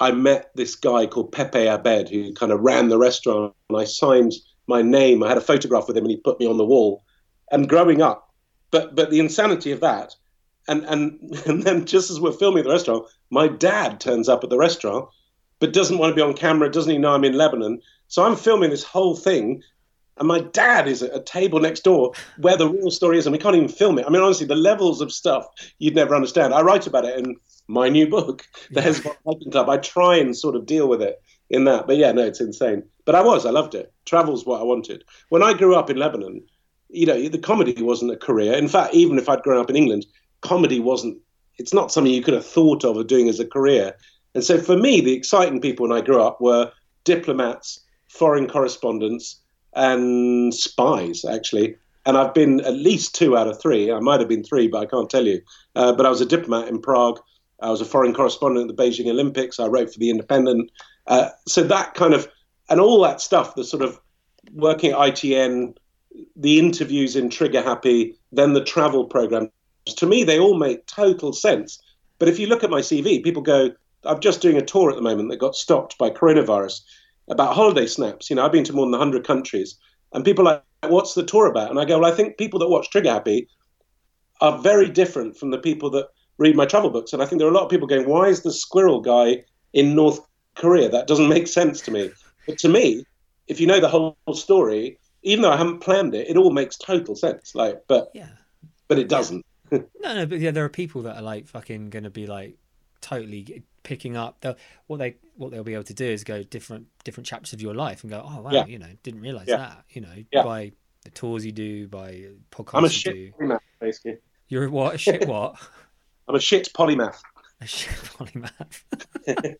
Speaker 3: I met this guy called Pepe Abed who kind of ran the restaurant and I signed my name. I had a photograph with him and he put me on the wall. And growing up, but but the insanity of that, and and and then just as we're filming the restaurant, my dad turns up at the restaurant but doesn't want to be on camera, doesn't even know I'm in Lebanon. So I'm filming this whole thing, and my dad is at a table next door where the real story is, and we can't even film it. I mean, honestly, the levels of stuff you'd never understand. I write about it in my new book, The
Speaker 2: Yeah.
Speaker 3: Hezbollah Hiking Club. I try and sort of deal with it in that. But yeah, no, it's insane. But I was, I loved it. Travel's what I wanted. When I grew up in Lebanon, you know, the comedy wasn't a career. In fact, even if I'd grown up in England, comedy wasn't, it's not something you could have thought of of doing as a career. And so for me, the exciting people when I grew up were diplomats, foreign correspondents, and spies, actually. And I've been at least two out of three. I might have been three, but I can't tell you. Uh, but I was a diplomat in Prague. I was a foreign correspondent at the Beijing Olympics. I wrote for The Independent. Uh, so that kind of, and all that stuff, the sort of working at ITN, the interviews in Trigger Happy, then the travel programs, to me, they all make total sense. But if you look at my CV, people go, I'm just doing a tour at the moment that got stopped by coronavirus about holiday snaps. You know, I've been to more than 100 countries, and people are like, what's the tour about? And I go, well, I think people that watch Trigger Happy are very different from the people that read my travel books. And I think there are a lot of people going, why is the squirrel guy in North Korea? That doesn't make sense to me. But to me, if you know the whole story, even though I haven't planned it, it all makes total sense. Like, but
Speaker 2: yeah.
Speaker 3: but it doesn't.
Speaker 2: No, no, but yeah, there are people that are like fucking going to be like totally picking up. The, what they what they'll be able to do is go different different chapters of your life and go, oh wow,
Speaker 3: Yeah.
Speaker 2: you know, didn't realize
Speaker 3: Yeah.
Speaker 2: that. You know,
Speaker 3: Yeah.
Speaker 2: by the tours you do, by podcasts
Speaker 3: I'm a
Speaker 2: you
Speaker 3: shit
Speaker 2: do.
Speaker 3: polymath, basically.
Speaker 2: You're a what? A shit what?
Speaker 3: I'm a shit polymath.
Speaker 2: A shit polymath.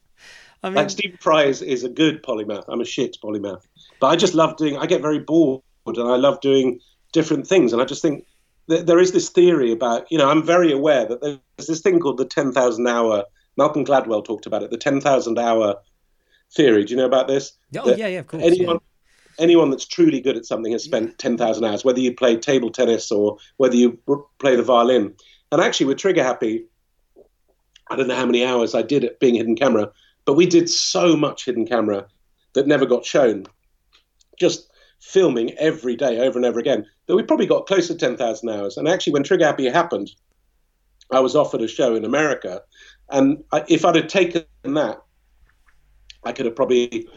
Speaker 2: I mean,
Speaker 3: Like Stephen Fry is, is a good polymath. I'm a shit polymath. But I just love doing. I get very bored, and I love doing different things. And I just think there is this theory about. You know, I'm very aware that there's this thing called the 10,000 hour. Malcolm Gladwell talked about it. The 10,000 hour theory. Do you know about this?
Speaker 2: oh
Speaker 3: that
Speaker 2: yeah, yeah, of course.
Speaker 3: anyone anyone that's truly good at something has spent 10,000 hours, whether you play table tennis or whether you play the violin. And actually, with Trigger Happy, I don't know how many hours I did at being hidden camera, but we did so much hidden camera that never got shown. Just filming every day over and over again that we probably got close to 10,000 hours. And actually, when Trigger Happy happened, I was offered a show in America. And I, if I'd have taken that, I could have probably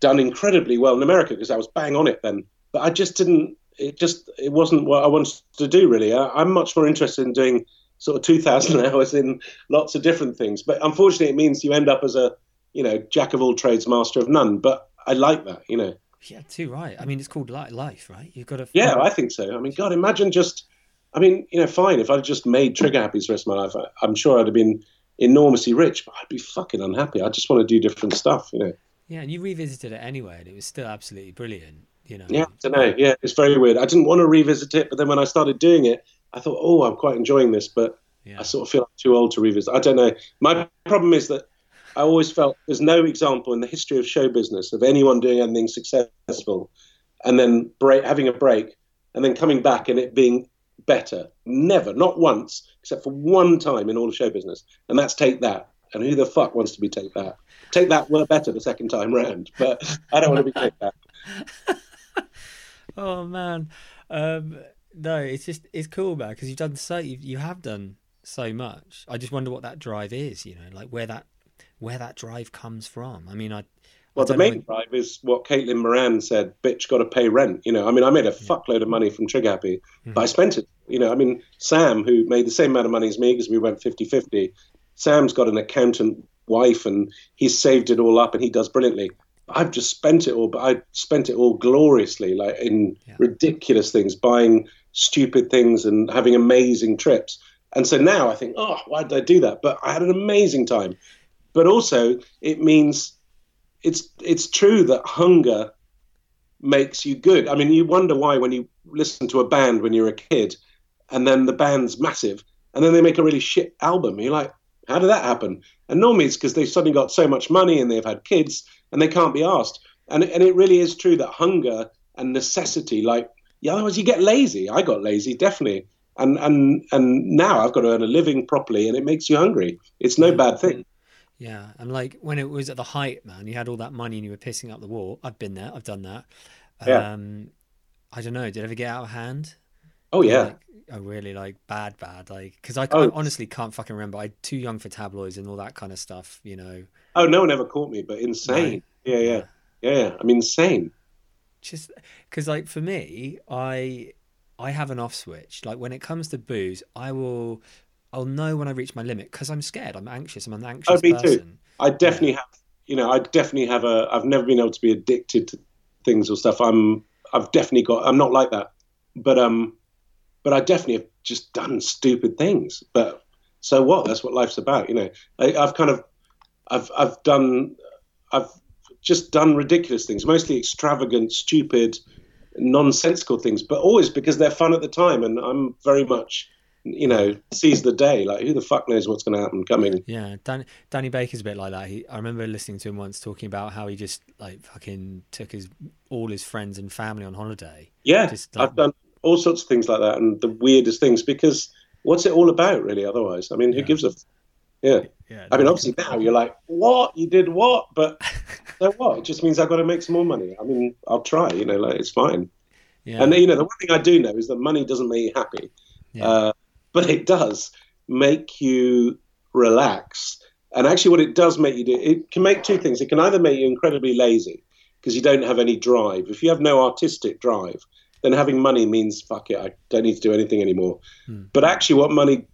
Speaker 3: done incredibly well in America because I was bang on it then. But I just didn't. It just it wasn't what I wanted to do really. I, I'm much more interested in doing sort of 2,000 hours in lots of different things. But unfortunately, it means you end up as a you know jack of all trades, master of none. But I like that, you know.
Speaker 2: Yeah, too right. I mean, it's called life, right? You've got to.
Speaker 3: Yeah, I think so. I mean, God, imagine just. I mean, you know, fine. If I'd just made Trigger happy the rest of my life, I, I'm sure I'd have been enormously rich. But I'd be fucking unhappy. I just want to do different stuff, you know.
Speaker 2: Yeah, and you revisited it anyway, and it was still absolutely brilliant. You know.
Speaker 3: Yeah, I don't know. Yeah, it's very weird. I didn't want to revisit it, but then when I started doing it, I thought, oh, I'm quite enjoying this, but
Speaker 2: Yeah.
Speaker 3: I sort of feel I'm too old to revisit. I don't know. My problem is that I always felt there's no example in the history of show business of anyone doing anything successful and then break, having a break and then coming back and it being better. Never, not once, except for one time in all of show business, and that's Take That. And who the fuck wants to be Take That? Take That were better the second time round, but I don't want to be Take That.
Speaker 2: Oh man, um, no, it's just it's cool, man, because you've done so you you have done so much. I just wonder what that drive is. You know, like where that where that drive comes from. I mean, I.
Speaker 3: Well,
Speaker 2: I
Speaker 3: the main drive is what Caitlin Moran said, bitch, got to pay rent. You know, I mean, I made a fuckload of money from Trigger Happy, but I mm-hmm. spent it. You know, I mean, Sam, who made the same amount of money as me because we went 50 50, Sam's got an accountant wife and he's saved it all up and he does brilliantly. I've just spent it all, but I spent it all gloriously, like in
Speaker 2: Yeah.
Speaker 3: ridiculous things, buying stupid things and having amazing trips. And so now I think, oh, why did I do that? But I had an amazing time. But also, it means it's it's true that hunger makes you good. I mean, you wonder why when you listen to a band when you're a kid, and then the band's massive, and then they make a really shit album. You're like, how did that happen? And normally it's because they've suddenly got so much money and they've had kids and they can't be asked. And and it really is true that hunger and necessity, like, yeah, otherwise you get lazy. I got lazy, definitely. And and and now I've got to earn a living properly, and it makes you hungry. It's no bad thing.
Speaker 2: Yeah, and like when it was at the height, man, you had all that money and you were pissing up the wall. I've been there. I've done that.
Speaker 3: Yeah.
Speaker 2: Um, I don't know. Did it ever get out of hand?
Speaker 3: Oh yeah.
Speaker 2: Like, oh, really? Like bad, bad. Like because I,
Speaker 3: Oh.
Speaker 2: I honestly can't fucking remember. I'm too young for tabloids and all that kind of stuff. You know,
Speaker 3: Oh, no one ever caught me, but insane. Yeah, yeah, yeah, yeah. I mean, insane.
Speaker 2: just because like for me, I I have an off switch. Like when it comes to booze, I will. I'll know when I reach my limit because I'm scared. I'm anxious. I'm an anxious
Speaker 3: Oh, me too. I definitely have. You know, I definitely have a. I've never been able to be addicted to things or stuff. I'm. I've definitely got. I'm not like that, but um, but I definitely have just done stupid things. But so what? That's what life's about. You know, I, I've kind of, I've I've done, I've just done ridiculous things, mostly extravagant, stupid, nonsensical things, but always because they're fun at the time, and I'm very much. You know, seize the day. Like, who the fuck knows what's going to happen coming?
Speaker 2: Yeah, Dan, Danny Baker's a bit like that. He, I remember listening to him once talking about how he just like fucking took his all his friends and family on holiday.
Speaker 3: Yeah,
Speaker 2: Just like-
Speaker 3: I've done all sorts of things like that, and the weirdest things. Because what's it all about, really? Otherwise, I mean, who
Speaker 2: Yeah.
Speaker 3: gives a? F- yeah,
Speaker 2: Yeah,
Speaker 3: I mean, obviously now you're like, what? You did what? But so what? It just means I've got to make some more money. I mean, I'll try. You know, like it's fine.
Speaker 2: yeah,
Speaker 3: And you know, the one thing I do know is that money doesn't make you happy,
Speaker 2: Yeah.
Speaker 3: uh, but it does make you relax. And actually, what it does make you do, it can make two things. It can either make you incredibly lazy because you don't have any drive. If you have no artistic drive, then having money means fuck it, I don't need to do anything anymore.
Speaker 2: Hmm.
Speaker 3: But actually, what money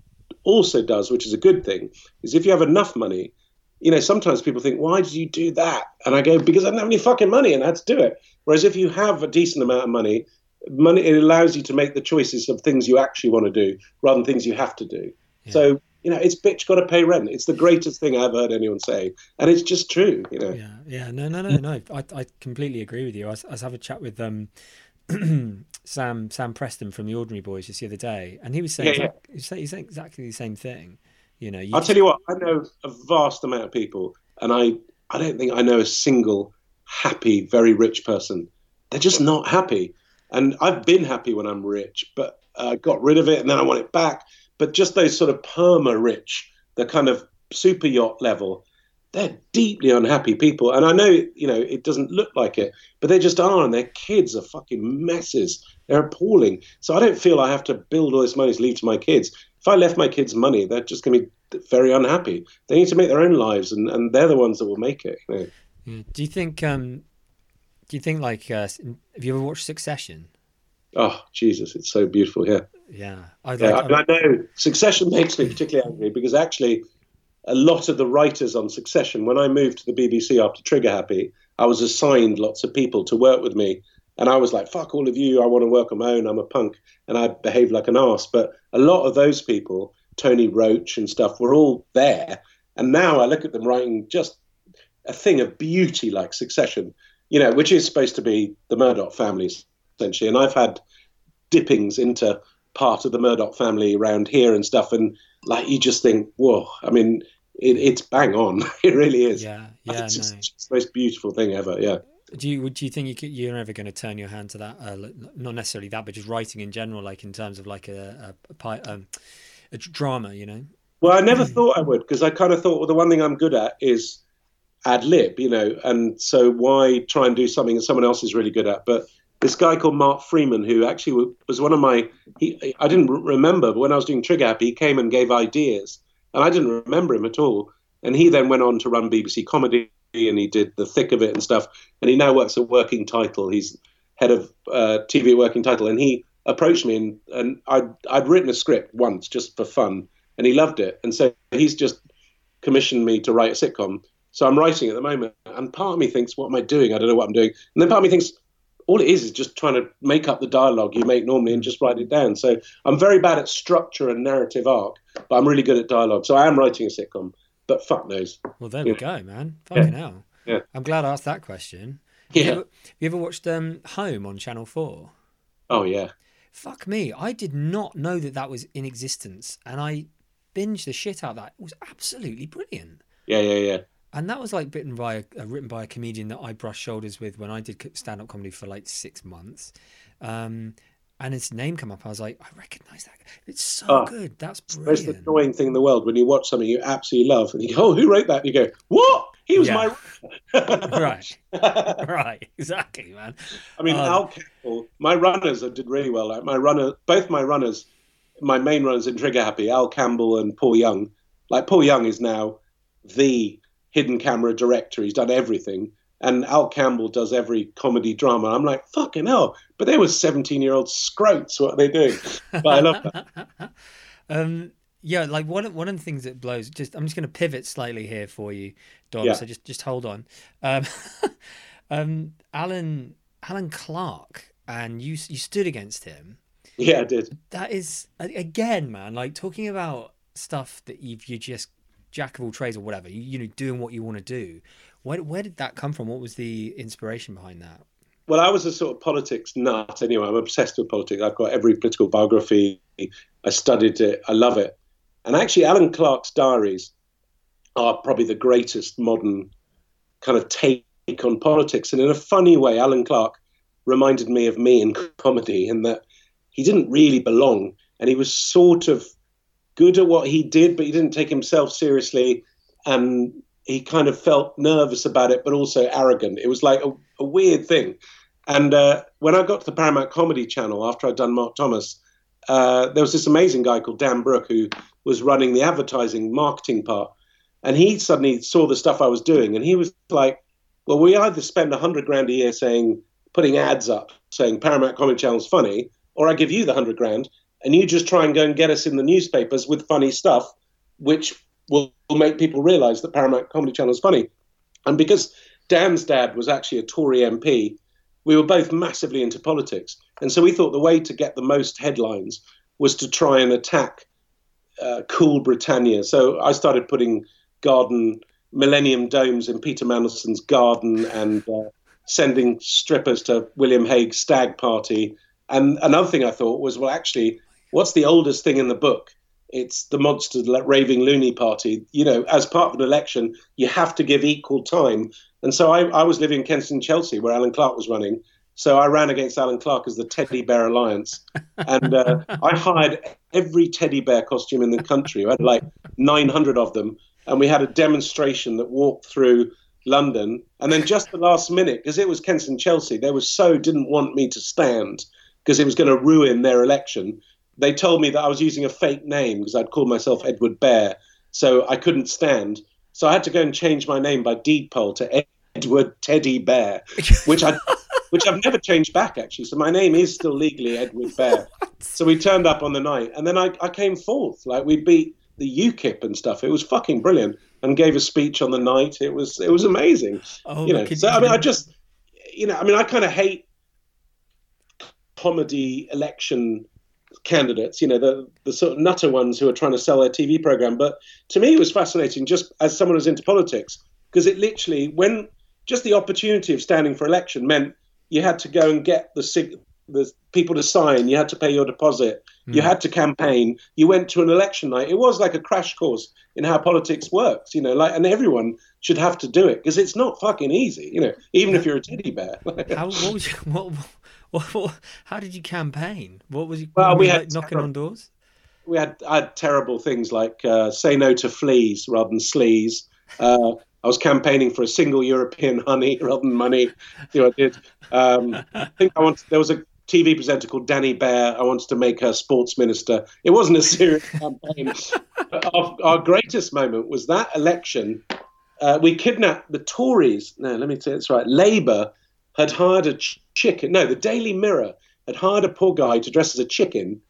Speaker 3: also does, which is a good thing, is if you have enough money, you know, sometimes people think, why did you do that? And I go, because I didn't have any fucking money and I had to do it. Whereas if you have a decent amount of money, money it allows you to make the choices of things you actually want to do rather than things you have to do.
Speaker 2: Yeah.
Speaker 3: So You know, it's bitch got to pay rent. It's the greatest thing I've heard anyone say, and it's just true. You know.
Speaker 2: Yeah, yeah, no, no, no, no. I, I completely agree with you. I was, I was having a chat with um, Sam Sam Preston from the Ordinary Boys just the other day, and he was saying,
Speaker 3: Yeah, yeah.
Speaker 2: exact- he was saying- he's saying exactly the same thing. You know, you
Speaker 3: I'll
Speaker 2: just-
Speaker 3: tell you what, I know a vast amount of people, and I, I don't think I know a single happy, very rich person. They're just not happy. And I've been happy when I'm rich, but I got rid of it and then I want it back. But just those sort of perma rich, the kind of super yacht level, they're deeply unhappy people. And I know, you know, it doesn't look like it, but they just are. And their kids are fucking messes. They're appalling. So I don't feel I have to build all this money to leave to my kids. If I left my kids money, they're just going to be very unhappy. They need to make their own lives, and, and they're the ones that will make it. You know?
Speaker 2: Yeah. Do you think? Um, do you think like? Uh, have you ever watched Succession?
Speaker 3: Oh, Jesus, it's so beautiful. Yeah.
Speaker 2: Yeah, I like.
Speaker 3: Yeah, I, mean, I know Succession makes me particularly angry because actually, a lot of the writers on Succession, when I moved to the BBC after Trigger Happy, I was assigned lots of people to work with me. And I was like, fuck all of you, I want to work on my own, I'm a punk. And I behaved like an arse. But a lot of those people, Tony Roche and stuff, were all there. And now I look at them writing just a thing of beauty like Succession, you know, which is supposed to be the Murdoch families, essentially. And I've had dippings into part of the Murdoch family around here and stuff, and like you just think, whoa! I mean, it, it's bang on. it really is.
Speaker 2: Yeah, yeah,
Speaker 3: it's
Speaker 2: no.
Speaker 3: just the most beautiful thing ever. Yeah.
Speaker 2: Do you would do you think you could, you're never going to turn your hand to that? Uh, not necessarily that, but just writing in general, like in terms of like a a, a, um, a drama, you know?
Speaker 3: Well, I never thought I would because I kind of thought, well, the one thing I'm good at is ad lib, you know, and so why try and do something that someone else is really good at? But this guy called Mark Freeland, who actually was one of my, he, I didn't remember, but when I was doing Trigger Happy, he came and gave ideas, and I didn't remember him at all. And he then went on to run BBC Comedy, and he did the thick of it and stuff. And he now works at Working Title. He's head of uh, TV Working Title, and he approached me, and, and I'd, I'd written a script once just for fun, and he loved it. And so he's just commissioned me to write a sitcom. So I'm writing at the moment, and part of me thinks, "What am I doing? I don't know what I'm doing." And then part of me thinks, all it is is just trying to make up the dialogue you make normally and just write it down. So I'm very bad at structure and narrative arc, but I'm really good at dialogue. So I am writing a sitcom, but fuck knows.
Speaker 2: Well, there we go, man. Fucking hell.
Speaker 3: Yeah.
Speaker 2: I'm glad I asked that question. Have you
Speaker 3: Yeah.
Speaker 2: ever, have you ever watched um, Home on Channel Four?
Speaker 3: Oh yeah.
Speaker 2: Fuck me, I did not know that that was in existence, and I binged the shit out of that. It was absolutely brilliant.
Speaker 3: Yeah, yeah, yeah.
Speaker 2: And that was like written by a, uh, written by a comedian that I brushed shoulders with when I did stand up comedy for like six months. Um, and his name come up, I was like, I recognise that. It's so
Speaker 3: Oh,
Speaker 2: good. That's
Speaker 3: It's the most annoying thing in the world when you watch something you absolutely love and you go, "Oh, who wrote that?" And you go, "What? He was
Speaker 2: Yeah.
Speaker 3: my
Speaker 2: right, right, exactly, man.
Speaker 3: I mean,
Speaker 2: Um,
Speaker 3: Al Campbell, my runners did really well. Like my runner, both my runners, my main runners in Trigger Happy, Al Campbell and Paul Young. Like Paul Young is now the hidden camera director. He's done everything, and Al Campbell does every comedy drama. I'm like, fucking hell! But they were 17 year old scroats. What are they doing? But I love that.
Speaker 2: um, yeah, like one of, one of the things that blows. Just I'm just going to pivot slightly here for you, Dom.
Speaker 3: Yeah.
Speaker 2: So just just hold on. Um, um, Alan Alan Clark, and you you stood against him.
Speaker 3: Yeah, I did.
Speaker 2: That is again, man. Like talking about stuff that you've you just jack of all trades or whatever. You, you know, doing what you want to do. Where where did that come from? What was the inspiration behind that?
Speaker 3: Well, I was a sort of politics nut anyway. I'm obsessed with politics. I've got every political biography. I studied it. I love it. And actually, Alan Clark's diaries are probably the greatest modern kind of take on politics. And in a funny way, Alan Clark reminded me of me in comedy in that he didn't really belong and he was sort of good at what he did, but he didn't take himself seriously. And he kind of felt nervous about it, but also arrogant. It was like a, a weird thing. And uh, when I got to the Paramount Comedy Channel after I'd done Mark Thomas, uh, there was this amazing guy called Dan Brooke who was running the advertising marketing part. And he suddenly saw the stuff I was doing and he was like, well, we either spend a hundred grand a year saying, putting ads up saying Paramount Comedy Channel's funny, or I give you the hundred grand and you just try and go and get us in the newspapers with funny stuff, which will, make people realize that Paramount Comedy Channel is funny. And because Dan's dad was actually a Tory MP, we were both massively into politics. And so we thought the way to get the most headlines was to try and attack uh, cool Britannia. So I started putting garden Millennium Domes in Peter Mandelson's garden and uh, sending strippers to William Hague's stag party. And another thing I thought was, well, actually, what's the oldest thing in the book? It's the monster raving loony party. You know, as part of an election, you have to give equal time. And so I, I was living in Kensington, Chelsea, where Alan Clark was running. So I ran against Alan Clark as the Teddy Bear Alliance, and uh, I hired every teddy bear costume in the country. I had like 900 of them, and we had a demonstration that walked through London. And then just the last minute, because it was Kensington Chelsea, they were so didn't want me to stand because it was going to ruin their election. They told me that I was using a fake name because I'd called myself Edward Bear, so I couldn't stand. So I had to go and change my name by deed poll to Edward Teddy Bear, which I which I've never changed back actually. So my name is still legally Edward Bear. So we turned up on the night, and then I, I came fourth. Like we beat the UKIP and stuff. It was fucking brilliant, and gave a speech on the night. It was it was amazing.
Speaker 2: Oh,
Speaker 3: you know, so I mean, I just you know, I mean, I kind of hate comedy election candidates, you know, the the sort of nutter ones who are trying to sell their TV program. But to me, it was fascinating, just as someone who's into politics, because it literally, when just the opportunity of standing for election meant you had to go and get the sig- the people to sign, you had to pay your deposit, you hmm. had to campaign, you went to an election night. It was like a crash course in how politics works, you know, like, and everyone should have to do it because it's not fucking easy, you know, even if you're a teddy bear.
Speaker 2: How what was what, what, what how did you campaign? What was you
Speaker 3: Well, we
Speaker 2: you,
Speaker 3: had
Speaker 2: like, knocking on doors?
Speaker 3: we had I had terrible things like uh, say no to fleas rather than sleaze. Uh, I was campaigning for a single European honey rather than money. You know, I did. Um, I think I wanted. There was a TV presenter called Dani Behr. I wanted to make her sports minister. It wasn't a serious campaign. But our, our greatest moment was that election. Uh, we kidnapped the Tories. No, let me say it's right. Labour had hired a ch- chicken. No, the Daily Mirror had hired a poor guy to dress as a chicken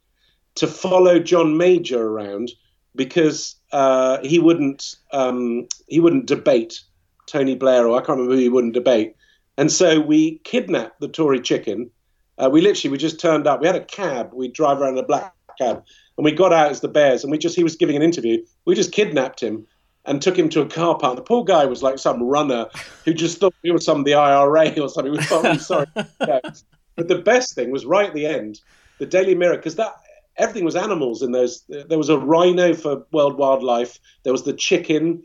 Speaker 3: to follow John Major around because uh, he wouldn't um, he wouldn't debate Tony Blair or I can't remember who he wouldn't debate, and so we kidnapped the Tory chicken. Uh, we literally we just turned up. We had a cab. We drive around in a black cab, and we got out as the Bears, and we just he was giving an interview. We just kidnapped him and took him to a car park. The poor guy was like some runner who just thought he was some of the IRA or something. We felt really sorry. but the best thing was right at the end, the Daily Mirror, because that everything was animals in those. There was a rhino for World Wildlife. There was the chicken.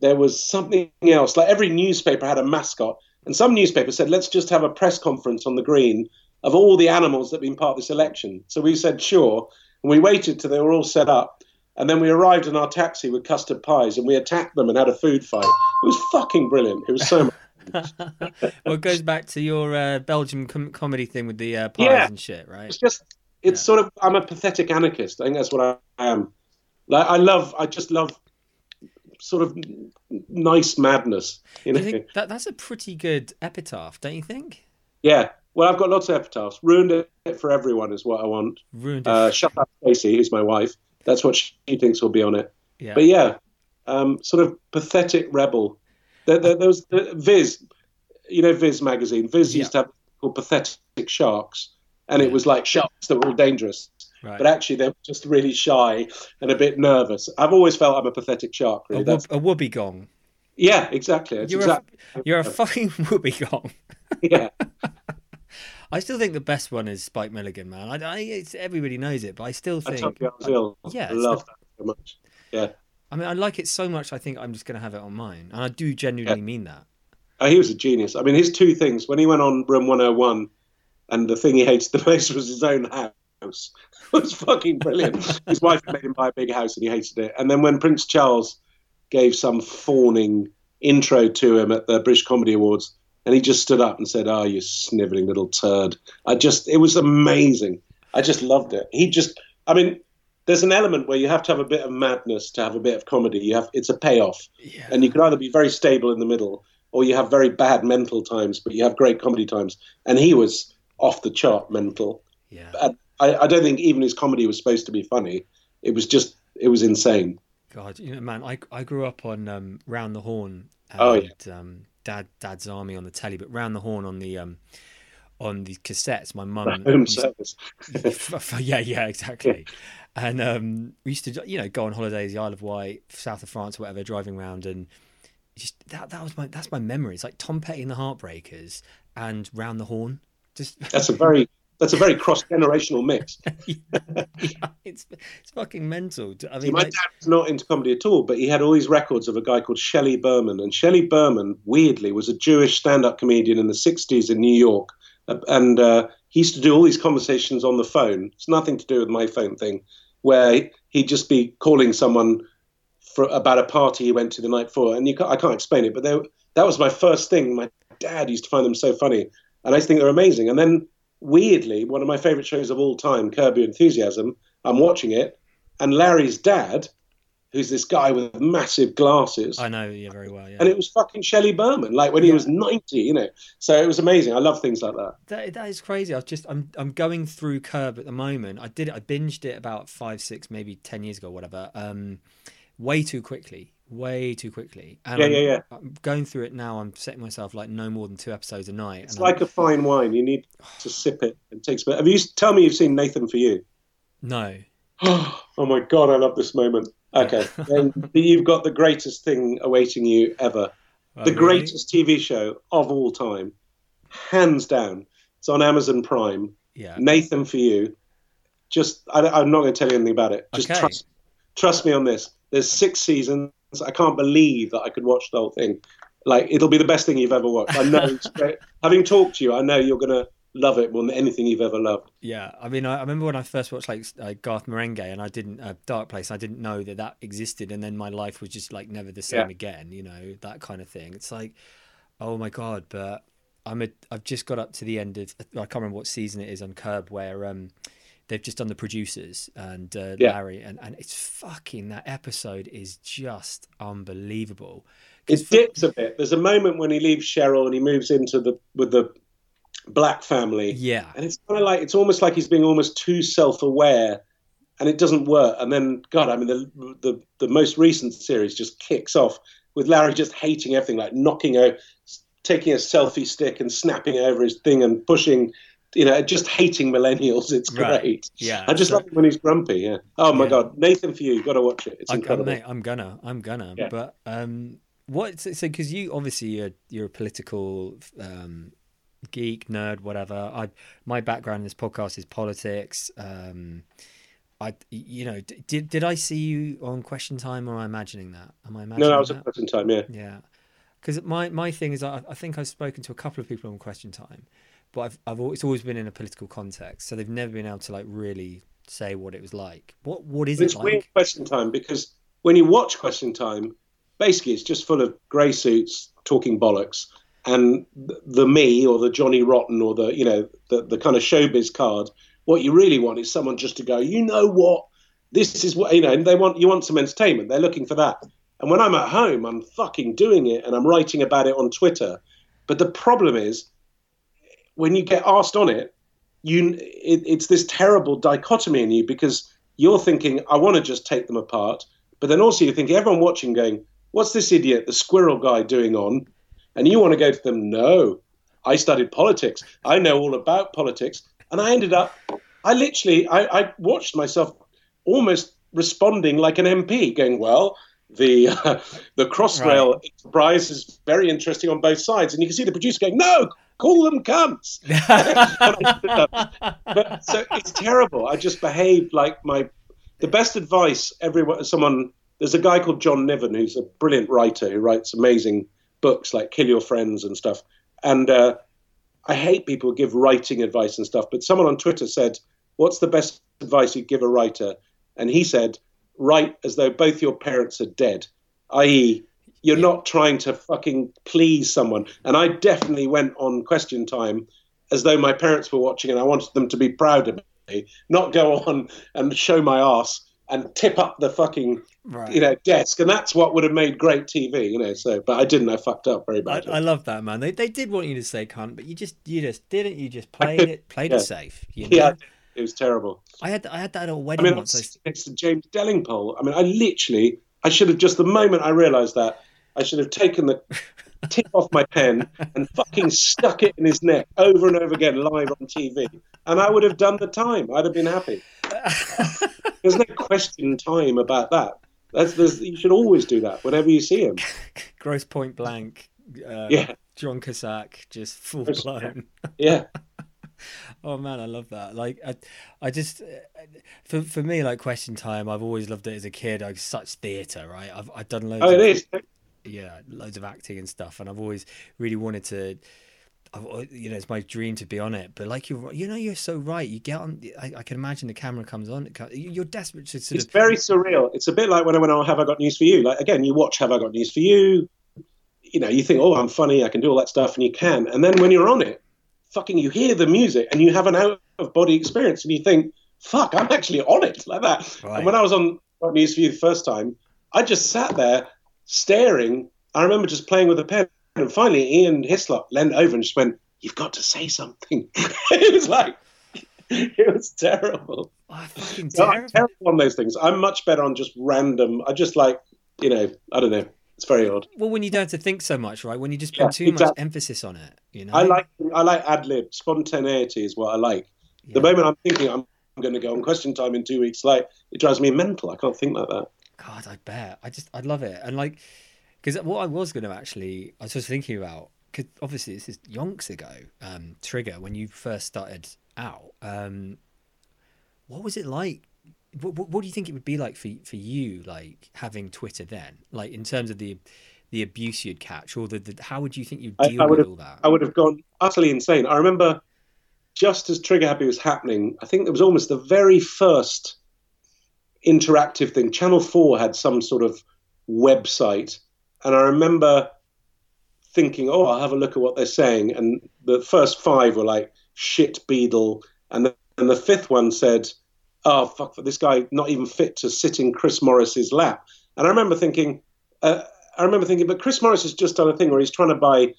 Speaker 3: There was something else. Like every newspaper had a mascot, and some newspapers said, "Let's just have a press conference on the green of all the animals that have been part of this election." So we said, "Sure," and we waited till they were all set up. And then we arrived in our taxi with custard pies, and we attacked them and had a food fight. It was fucking brilliant. It was so much.
Speaker 2: well, it goes back to your uh, Belgium com- comedy thing with the uh, pies
Speaker 3: Yeah.
Speaker 2: and shit, right?
Speaker 3: it's just it's
Speaker 2: Yeah.
Speaker 3: sort of i'm a pathetic anarchist i think that's what i am like i love i just love sort of nice madness you know
Speaker 2: you think that that's a pretty good epitaph, don't you think?
Speaker 3: yeah well i've got lots of epitaphs ruined it for everyone is what i want
Speaker 2: Ruined it.
Speaker 3: uh, shut up Stacey, who's my wife that's what she thinks will be on it
Speaker 2: yeah.
Speaker 3: but yeah um, sort of pathetic rebel there, there, there was the viz you know viz magazine viz used to have called pathetic sharks and it was like sharks that were all dangerous
Speaker 2: right.
Speaker 3: but actually they were just really shy and a bit nervous. I've always felt I'm a pathetic shark.
Speaker 2: a,
Speaker 3: Really,
Speaker 2: whoop,
Speaker 3: That's,
Speaker 2: a whoopee gong.
Speaker 3: yeah, exactly.
Speaker 2: You're
Speaker 3: exactly
Speaker 2: a you're a fucking whoopee gong.
Speaker 3: yeah.
Speaker 2: I still think the best one is Spike Milligan, man. I, I it's, everybody knows it, but I still think.
Speaker 3: I.
Speaker 2: Yeah,
Speaker 3: I love that so much. Yeah,
Speaker 2: I mean, I like it so much. I think I'm just going to have it on mine, and I do genuinely mean that.
Speaker 3: oh, he was a genius. I mean, his two things when he went on Room 101, and the thing he hates the most was his own house. it was fucking brilliant. his wife made him buy a big house, and he hated it. And then when Prince Charles gave some fawning intro to him at the British Comedy Awards, and he just stood up and said, "Oh, you sniveling little turd." I just, it was amazing. I just loved it. He just, I mean, there's an element where you have to have a bit of madness to have a bit of comedy. You have, it's a payoff,
Speaker 2: Yeah.
Speaker 3: and you can either be very stable in the middle, or you have very bad mental times, but you have great comedy times. And he was off the chart mental.
Speaker 2: yeah.
Speaker 3: I, I don't think even his comedy was supposed to be funny. It was just, it was insane.
Speaker 2: God, you know, man, I I grew up on um, Round the Horne and
Speaker 3: Oh, yeah.
Speaker 2: um, Dad Dad's Army on the telly, but Round the Horne on the um, on the cassettes. My mum,
Speaker 3: Home service.
Speaker 2: yeah, yeah, exactly. and um, we used to, you know, go on holidays, the Isle of Wight, south of France, whatever, driving around, and just that that was my that's my memory. It's like Tom Petty and the Heartbreakers and Round the Horne. Just
Speaker 3: That's a very that's a very cross generational mix.
Speaker 2: yeah, it's it's fucking mental. I
Speaker 3: See, my
Speaker 2: like-
Speaker 3: dad was not into comedy at all, but he had all these records of a guy called Shelley Berman. And Shelley Berman, weirdly, was a Jewish stand up comedian in the 60s in New York. Uh, And uh, he used to do all these conversations on the phone. It's nothing to do with my phone thing, where he'd just be calling someone for, about a party he went to the night before. And you can't, I can't explain it, but they, that was my first thing. My dad used to find them so funny. And I think they're amazing. And then, weirdly, one of my favorite shows of all time, Curb Your Enthusiasm, I'm watching it. And Larry's dad, who's this guy with massive glasses,
Speaker 2: I know, yeah, very well, yeah.
Speaker 3: and it was fucking Shelley Berman, like when he
Speaker 2: Yeah.
Speaker 3: was 90, you know. So it was amazing. I love things like that.
Speaker 2: That, that is crazy. I was just I'm I'm going through Curb at the moment. I did it. I binged it about five, six, maybe ten years ago, whatever. Um, way too quickly, way too quickly. And
Speaker 3: Yeah,
Speaker 2: I'm,
Speaker 3: yeah, yeah.
Speaker 2: I'm going through it now. I'm setting myself like no more than two episodes a night.
Speaker 3: It's
Speaker 2: and I'm-
Speaker 3: like a fine wine. You need to sip it. It takes. Have you? Tell me you've seen Nathan for You.
Speaker 2: no.
Speaker 3: oh my god, I love this moment. Okay, then you've got the greatest thing awaiting you ever.
Speaker 2: Oh,
Speaker 3: the
Speaker 2: really?
Speaker 3: greatest TV show of all time, hands down. It's on Amazon Prime.
Speaker 2: Yeah.
Speaker 3: Nathan for you. Just, I, I'm not going to tell you anything about it. Just
Speaker 2: Okay.
Speaker 3: trust, trust me on this. There's six seasons. I can't believe that I could watch the whole thing. Like, it'll be the best thing you've ever watched. I know. Having talked to you, I know you're going to love it more than anything you've ever loved.
Speaker 2: Yeah, I mean, I, I remember when I first watched like uh, Garth Marenghi, and I didn't uh, Dark Place. I didn't know that that existed, and then my life was just like never the same
Speaker 3: Yeah.
Speaker 2: again. You know that kind of thing. It's like, oh my god! But I'm a. I've just got up to the end of. I can't remember what season it is on Curb, where um, they've just done the producers and uh,
Speaker 3: Yeah.
Speaker 2: Larry, and and it's fucking that episode is just unbelievable.
Speaker 3: It dips a bit. There's a moment when he leaves Cheryl and he moves into the with the black family.
Speaker 2: Yeah,
Speaker 3: and it's kind of like it's almost like he's being almost too self-aware and it doesn't work and then god i mean the the, the most recent series just kicks off with larry just hating everything like knocking a taking a selfie stick and snapping over his thing and pushing you know just hating millennials it's
Speaker 2: Right.
Speaker 3: great
Speaker 2: yeah.
Speaker 3: i just
Speaker 2: so-
Speaker 3: love it when he's grumpy yeah oh my
Speaker 2: Yeah.
Speaker 3: god nathan for you you've got to watch it it's
Speaker 2: I, I,
Speaker 3: incredible
Speaker 2: mate, I'm gonna, I'm gonna.
Speaker 3: Yeah.
Speaker 2: But um, what? So, because you obviously you're you're a political um, geek, nerd, whatever. I my background in this podcast is politics. Um, I, you know, did did I see you on Question Time, or am I imagining that? Am I imagining
Speaker 3: no that was
Speaker 2: that?
Speaker 3: a present time yeah
Speaker 2: Yeah, because my my thing is I, I think I've spoken to a couple of people on Question Time, but I've I've always, it's always been in a political context, so they've never been able to like really say what it was like. What what is
Speaker 3: it's
Speaker 2: it
Speaker 3: It's
Speaker 2: like?
Speaker 3: question time because when you watch question time basically it's just full of grey suits talking bollocks and th- the me or the johnny rotten or the you know the, the kind of showbiz card what you really want is someone just to go you know what this is what you know and they want you want some entertainment they're looking for that and when i'm at home i'm fucking doing it and i'm writing about it on twitter but the problem is when you get asked on it you it, it's this terrible dichotomy in you because you're thinking i want to just take them apart but then also you're thinking everyone watching going what's this idiot the squirrel guy doing on? And you want to go to them no i studied politics. I know all about politics. And i ended up i literally i, I watched myself almost responding like an mp going well the uh, the crossrail enterprise is very interesting on both sides. And you can see the producer going no call them cunts but so it's terrible. I just behaved like my the best advice everyone someone there's a guy called John Niven who's a brilliant writer who writes amazing books like Kill Your Friends and stuff. And uh, I hate people who give writing advice and stuff, but someone on Twitter said, "What's the best advice you'd give a writer?" And he said, "Write as though both your parents are dead, i.e." You're not trying to fucking please someone. And I definitely went on question time as though my parents were watching and I wanted them to be proud of me, not go on and show my ass and tip up the fucking
Speaker 2: right.
Speaker 3: you know desk. And that's what would have made great TV, you know. So, but I didn't. I fucked up very
Speaker 2: I,
Speaker 3: badly.
Speaker 2: I love that man. They they did want you to say cunt, but you just you just didn't. You just played
Speaker 3: could-
Speaker 2: it played
Speaker 3: yeah.
Speaker 2: it safe. You know?
Speaker 3: yeah, it was terrible.
Speaker 2: I had I had that at a
Speaker 3: I
Speaker 2: wedding
Speaker 3: mean, I
Speaker 2: once. I
Speaker 3: was next to James Delingpole. I mean, I literally, I should have just the moment I realised that, I should have taken the tip off my pen and fucking stuck it in his neck over and over again live on TV, and I would have done the time. I'd have been happy. there's no question time about that. That's you should always do that whenever you see him.
Speaker 2: Grosse Pointe Blank. Uh,
Speaker 3: Yeah.
Speaker 2: John Cusack, just full
Speaker 3: Gross-
Speaker 2: blown.
Speaker 3: Yeah,
Speaker 2: Oh man, I love that. Like, I, I just uh, for for me, like Question Time, I've always loved it as a kid. Like such theatre, right? I've I've done loads.
Speaker 3: oh,
Speaker 2: of,
Speaker 3: it is.
Speaker 2: Yeah, loads of acting and stuff, and I've always really wanted to. I've, you know, it's my dream to be on it. But like you, you know, you're so right. You get on. I, I can imagine the camera comes on. You're desperate to sort
Speaker 3: It's
Speaker 2: of.
Speaker 3: very surreal. It's a bit like when I went on Have I Got News for You? Like again, you watch Have I Got News for You. You know, you think, oh, I'm funny, I can do all that stuff, and you can. And then when you're on it, fucking, you hear the music and you have an out of body experience, and you think, fuck, I'm actually on it like that.
Speaker 2: Right.
Speaker 3: And when I was on Got News for You the first time, I just sat there staring. I remember just playing with a pen, and finally Ian Hislop leaned over and just went, "You've got to say something." it was like, it was terrible.
Speaker 2: Oh, fucking
Speaker 3: So I'm
Speaker 2: terrible.
Speaker 3: terrible on those things. I'm much better on just random. I just like, you know, I don't know. It's very odd.
Speaker 2: Well, when you don't have to think so much, right? When you just put
Speaker 3: Yeah,
Speaker 2: too much emphasis on it, you know.
Speaker 3: I like, I like ad lib. Spontaneity is what I like.
Speaker 2: Yeah.
Speaker 3: The moment I'm thinking I'm going to go on question time in two weeks, like it drives me mental. I can't think like that.
Speaker 2: God, I bet. I just, I love it. And like, because what I was going to actually, I was just thinking about, because obviously this is yonks ago, um, Trigger, when you first started out. Um, what was it like? What, what, what do you think it would be like for for you, like having Twitter then, like in terms of the the abuse you'd catch, or the, the how would you think you'd
Speaker 3: I-
Speaker 2: deal
Speaker 3: I
Speaker 2: with
Speaker 3: would've-
Speaker 2: all that?
Speaker 3: I would have gone utterly insane. I remember just as Trigger Happy was happening, I think it was almost the very first interactive thing. Channel 4 had some sort of website. And I remember thinking, oh, I'll have a look at what they're saying. And the first five were like, shit beadle. And the, and the fifth one said, oh, fuck, this guy not even fit to sit in Chris Morris's lap. And I remember thinking, uh, I remember thinking, but Chris Morris has just done a thing where he's trying to buy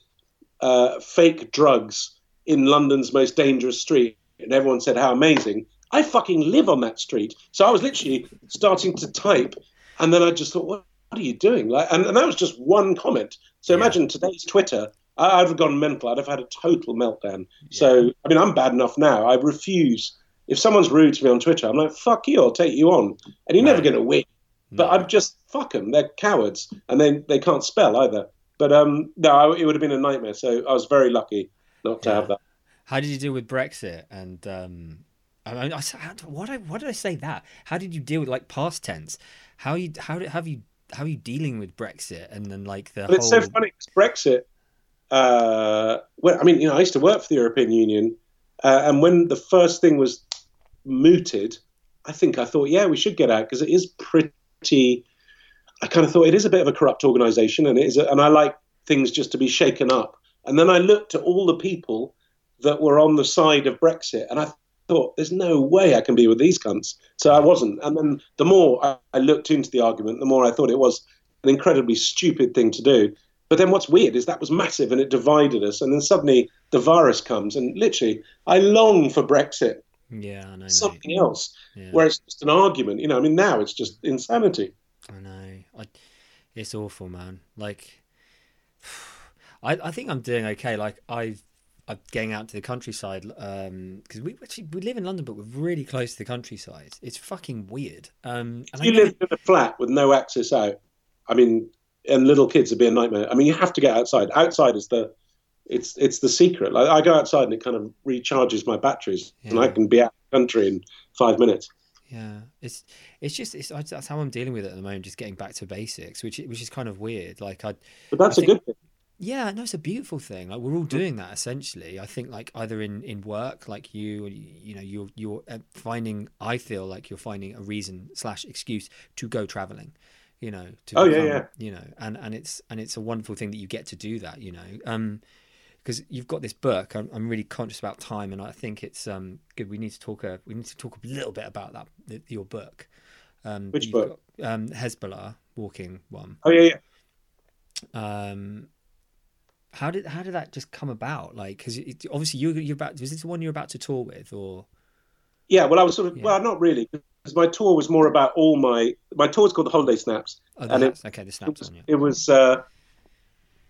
Speaker 3: uh, fake drugs in London's most dangerous street, and everyone said how amazing. I fucking live on that street, so I was literally starting to type, and then I just thought, what, what are you doing? Like, and, and that was just one comment. So
Speaker 2: Yeah.
Speaker 3: imagine today's Twitter. I, I'd have gone mental. I'd have had a total meltdown. So I mean, I'm bad enough now. I refuse. If someone's rude to me on Twitter, I'm like, fuck you. I'll take you on, and you're never going to win. But I'm just fuck them. They're cowards, and they they can't spell either. But um, no, I, it would have been a nightmare. So I was very lucky not to
Speaker 2: Yeah.
Speaker 3: have that.
Speaker 2: How did you deal with Brexit? And um, I mean, I, what I what did I say that? How did you deal with like past tense? How you how did have you how are you dealing with Brexit and then like the
Speaker 3: But
Speaker 2: whole
Speaker 3: it's so funny 'cause Brexit. Uh, well, I mean, you know, I used to work for the European Union, uh, and when the first thing was mooted, I think I thought, yeah, we should get out because it is pretty. I kind of thought it is a bit of a corrupt organisation, and it is, a, and I like things just to be shaken up. And then I looked at all the people that were on the side of Brexit, and I thought, there's no way I can be with these cunts. So I wasn't. And then the more I, I looked into the argument, the more I thought it was an incredibly stupid thing to do. But then what's weird is that was massive and it divided us. And then suddenly the virus comes, and literally, I long for Brexit,
Speaker 2: yeah I know mate.
Speaker 3: something else,
Speaker 2: Yeah,
Speaker 3: where it's just an argument. You know, I mean, now it's just insanity.
Speaker 2: I know I, it's awful man like I I think I'm doing okay like I Getting out to the countryside because we actually we live in London but we're really close to the countryside it's fucking weird um I
Speaker 3: you
Speaker 2: never-
Speaker 3: live in a flat with no access out, I mean, and little kids would be a nightmare. I mean, you have to get outside. Outside is the it's it's the secret. Like I go outside and it kind of recharges my batteries, and I can be out of the country in five minutes.
Speaker 2: Yeah, it's it's just it's that's how I'm dealing with it at the moment. Just getting back to basics, which which is kind of weird. Like I,
Speaker 3: But that's
Speaker 2: I
Speaker 3: a
Speaker 2: think-
Speaker 3: good thing.
Speaker 2: Yeah, no, it's a beautiful thing. Like we're all doing that essentially. I think like either in in work, like you, you know, you're you're uh, finding. I feel like you're finding a reason slash excuse to go traveling. You know, to
Speaker 3: Oh, yeah,
Speaker 2: become-
Speaker 3: yeah.
Speaker 2: You know, and and it's and it's a wonderful thing that you get to do that. You know, um, because you've got this book. I'm, I'm really conscious about time, and I think it's um good. We need to talk a we need to talk a little bit about that th- your book. Um,
Speaker 3: Which book?
Speaker 2: Got, um, Hezbollah walking one.
Speaker 3: Oh yeah, yeah.
Speaker 2: Um, how did how did that just come about? Like, because obviously you you're about was this the one you're about to tour with, or
Speaker 3: Yeah, well, I was sort of
Speaker 2: Yeah.
Speaker 3: well, not really, because my tour was more about all my my tour was called the Holiday Snaps.
Speaker 2: oh, the
Speaker 3: And it-
Speaker 2: okay, the snaps on you.
Speaker 3: It was, uh,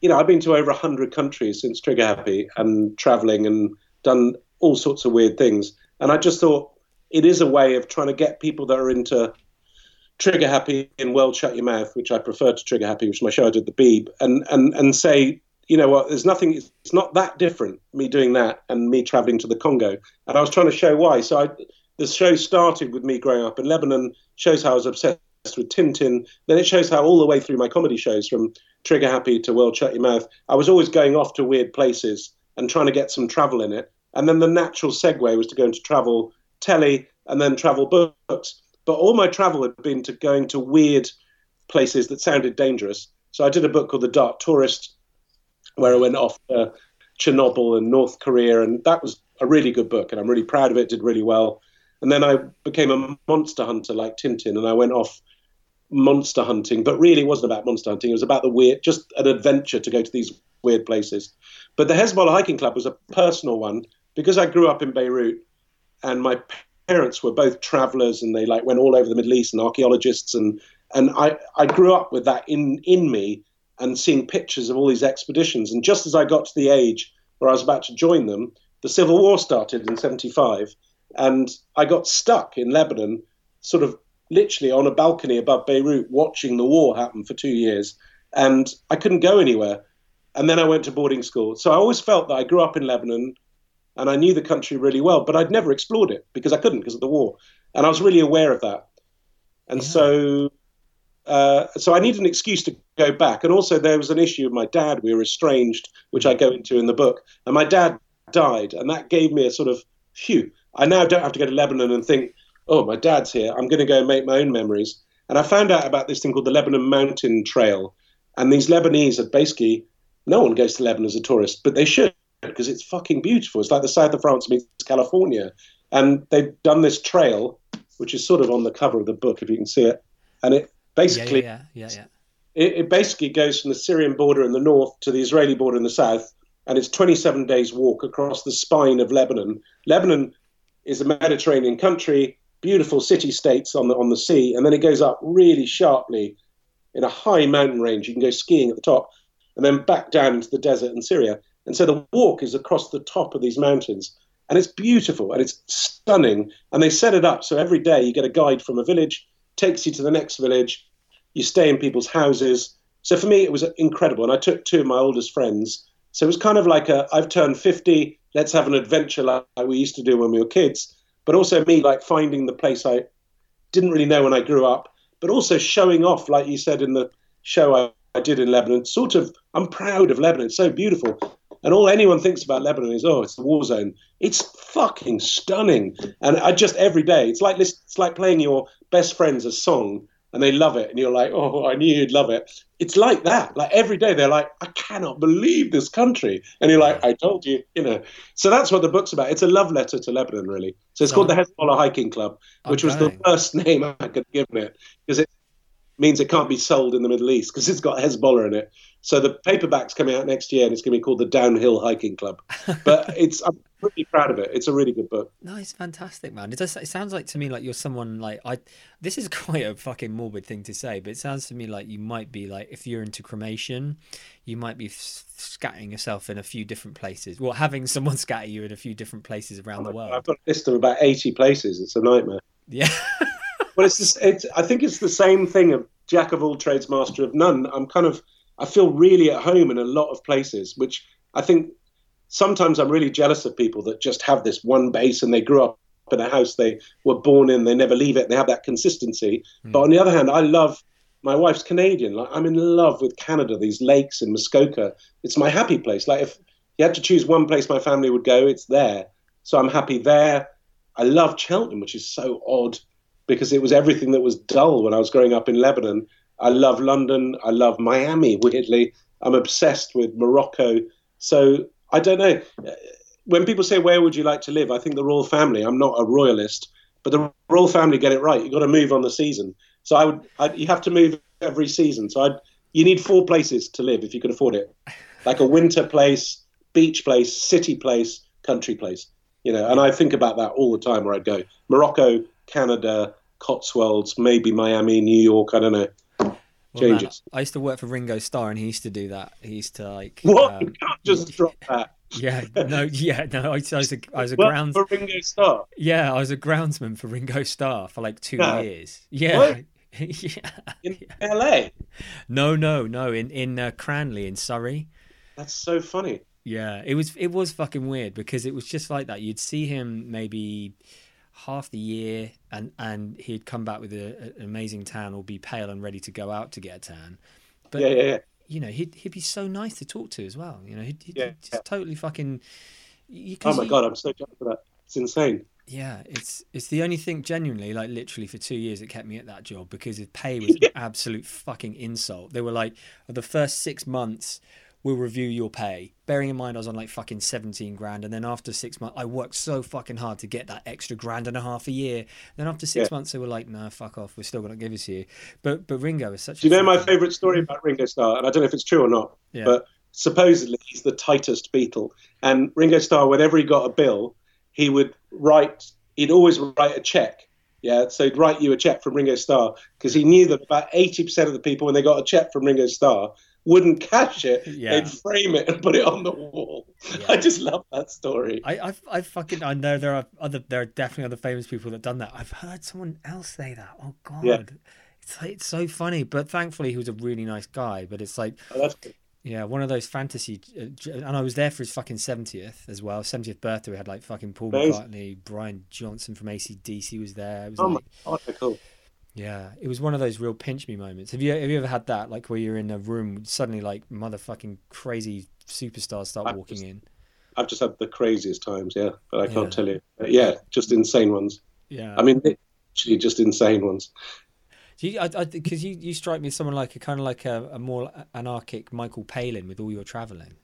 Speaker 3: you know, I've been to over hundred countries since Trigger Happy and traveling and done all sorts of weird things. And I just thought it is a way of trying to get people that are into trigger happy and world shut your mouth, which I prefer to trigger happy, which is my show I did the Beeb, and and and say, you know what, there's nothing, it's not that different me doing that and me traveling to the Congo, and I was trying to show why. So I, the show started with me growing up in Lebanon, shows how I was obsessed with Tintin. Then it shows how all the way through my comedy shows, from Trigger Happy to World Shut Your Mouth, I was always going off to weird places and trying to get some travel in it. And then the natural segue was to go into travel telly and then travel books. But all my travel had been to going to weird places that sounded dangerous. So I did a book called The Dark Tourist, where I went off to Chernobyl and North Korea, and that was a really good book, and I'm really proud of it. Did really well. And then I became a monster hunter like Tintin, and I went off monster hunting, but really it wasn't about monster hunting. It was about the weird, just an adventure to go to these weird places. But the Hezbollah Hiking Club was a personal one because I grew up in Beirut, and my parents were both travelers, and they like went all over the Middle East and archaeologists, and and I I grew up with that in in me and seeing pictures of all these expeditions. And just as I got to the age where I was about to join them, the civil war started in '75, and I got stuck in Lebanon, sort of literally on a balcony above Beirut, watching the war happen for two years, and I couldn't go anywhere. And then I went to boarding school. So I always felt that I grew up in Lebanon and I knew the country really well, but I'd never explored it because I couldn't because of the war. And I was really aware of that. And yeah. so uh, so I needed an excuse to go back. And also there was an issue with my dad. We were estranged, which I go into in the book. And my dad died, and that gave me a sort of phew. I now don't have to go to Lebanon and think, oh, my dad's here. I'm going to go and make my own memories. And I found out about this thing called the Lebanon Mountain Trail. And these Lebanese are basically, no one goes to Lebanon as a tourist, but they should because it's fucking beautiful. It's like the south of France meets California. And they've done this trail, which is sort of on the cover of the book, if you can see it. And it basically,
Speaker 2: yeah, yeah, yeah, yeah.
Speaker 3: It, it basically goes from the Syrian border in the north to the Israeli border in the south. And it's 27 days walk across the spine of Lebanon. Lebanon is a Mediterranean country beautiful city states on the on the sea, and then it goes up really sharply in a high mountain range. You can go skiing at the top, and then back down into the desert in Syria. And so the walk is across the top of these mountains, and it's beautiful and it's stunning. And they set it up so every day you get a guide from a village, takes you to the next village. You stay in people's houses. So for me, it was incredible. And I took two of my oldest friends. So it was kind of like a I've turned 50, let's have an adventure like we used to do when we were kids but also me like finding the place I didn't really know when I grew up, but also showing off, like you said in the show I, I did in Lebanon. Sort of, I'm proud of Lebanon. It's so beautiful. And all anyone thinks about Lebanon is, oh, it's the war zone. It's fucking stunning. And I just every day, it's like it's like playing your best friend's a song and they love it, and you're like, oh, I knew you'd love it. It's like that. Like every day, they're like, I cannot believe this country, and you're like, I told you, you know. So that's what the book's about. It's a love letter to Lebanon, really. So it's so, called the Hezbollah Hiking Club, which was the first name I could give it because it means it can't be sold in the Middle East because it's got Hezbollah in it. So the paperback's coming out next year, and it's going to be called the Downhill Hiking Club. But it's I'm pretty proud of it. It's a really good book.
Speaker 2: No, it's fantastic, man. It does. It sounds like to me like you're someone like I. This is quite a fucking morbid thing to say, but it sounds to me like you might be like if you're into cremation, you might be scattering yourself in a few different places. Well, having someone scatter you in a few different places around the world.
Speaker 3: I've got a list of about eighty places. It's a nightmare.
Speaker 2: Yeah.
Speaker 3: Well, it's, it's I think it's the same thing of jack of all trades, master of none. I'm kind of I feel really at home in a lot of places, which I think sometimes I'm really jealous of people that just have this one base and they grew up in a house they were born in, they never leave it, they have that consistency. Mm. But on the other hand, I love my wife's Canadian. Like I'm in love with Canada, these lakes in Muskoka. It's my happy place. Like if you had to choose one place my family would go, it's there. So I'm happy there. I love Cheltenham, which is so odd because it was everything that was dull when I was growing up in Lebanon. I love London. I love Miami, weirdly. I'm obsessed with Morocco. So I don't know. When people say, Where would you like to live? I think the royal family. I'm not a royalist, but the royal family get it right. You've got to move on the season. So I would, I, you have to move every season. So I'd, you need four places to live if you can afford it like a winter place, beach place, city place, country place. You know, and I think about that all the time where I'd go Morocco, Canada, Cotswolds, maybe Miami, New York. I don't know. Well, changes.
Speaker 2: Man, I used to work for Ringo Starr, and he used to do that. He used to like
Speaker 3: what? Um, you can't just drop that.
Speaker 2: Yeah, no, yeah, no. I, I was a, I was a
Speaker 3: Well,
Speaker 2: grounds,
Speaker 3: for Ringo Starr.
Speaker 2: yeah, I was a groundsman for Ringo Starr for like two years. Yeah, yeah.
Speaker 3: in LA.
Speaker 2: No, no, no. In in uh, Cranleigh in Surrey.
Speaker 3: That's so funny.
Speaker 2: Yeah, it was it was fucking weird because it was just like that. You'd see him maybe half the year, and and he'd come back with a, an amazing tan, or be pale and ready to go out to get a tan. But
Speaker 3: yeah, yeah, yeah.
Speaker 2: you know, he'd he'd be so nice to talk to as well. You know, he'd, he'd
Speaker 3: Yeah,
Speaker 2: just
Speaker 3: yeah.
Speaker 2: totally fucking. You,
Speaker 3: Oh my god, I'm so jealous of that. It's insane.
Speaker 2: Yeah, it's it's the only thing genuinely, like literally for two years, it kept me at that job because his pay was an absolute fucking insult. They were like, the first six months, we'll review your pay. Bearing in mind, I was on like fucking seventeen grand, and then after six months, I worked so fucking hard to get that extra grand and a half a year. Then after six
Speaker 3: Yeah.
Speaker 2: months, they were like, no, fuck off, we're still gonna give it to you. But but Ringo is such.
Speaker 3: Do you know my favourite story about Ringo Starr? And I don't know if it's true or not,
Speaker 2: Yeah.
Speaker 3: but supposedly he's the tightest Beatle. And Ringo Starr, whenever he got a bill, he would write. He'd always write a check. Yeah, so he'd write you a check from Ringo Starr because he knew that about eighty percent of the people, when they got a check from Ringo Starr, wouldn't cash it.
Speaker 2: Yeah.
Speaker 3: They'd frame it and put it on the wall.
Speaker 2: Yeah.
Speaker 3: I just love that story.
Speaker 2: I, I, I fucking, I know there are other, there are definitely other famous people that done that. I've heard someone else say that. Oh god,
Speaker 3: Yeah.
Speaker 2: it's like, it's so funny. But thankfully, he was a really nice guy. But it's like,
Speaker 3: Oh,
Speaker 2: yeah, one of those fantasy. uh, And I was there for his fucking seventieth as well. Seventieth birthday. We had like fucking Paul
Speaker 3: Amazing.
Speaker 2: McCartney, Brian Johnson from ACDC was there. It was
Speaker 3: Oh my
Speaker 2: like,
Speaker 3: god, cool.
Speaker 2: Yeah, it was one of those real pinch me moments. Have you have you ever had that? Like where you're in a room, suddenly like motherfucking crazy superstars start
Speaker 3: I've
Speaker 2: walking
Speaker 3: just-
Speaker 2: in.
Speaker 3: I've just had the craziest times, yeah, but I can't tell you. But yeah, just insane ones.
Speaker 2: Yeah,
Speaker 3: I mean, literally just insane ones.
Speaker 2: Do you, because you, you strike me as someone like a kind of like a, a more anarchic Michael Palin with all your traveling.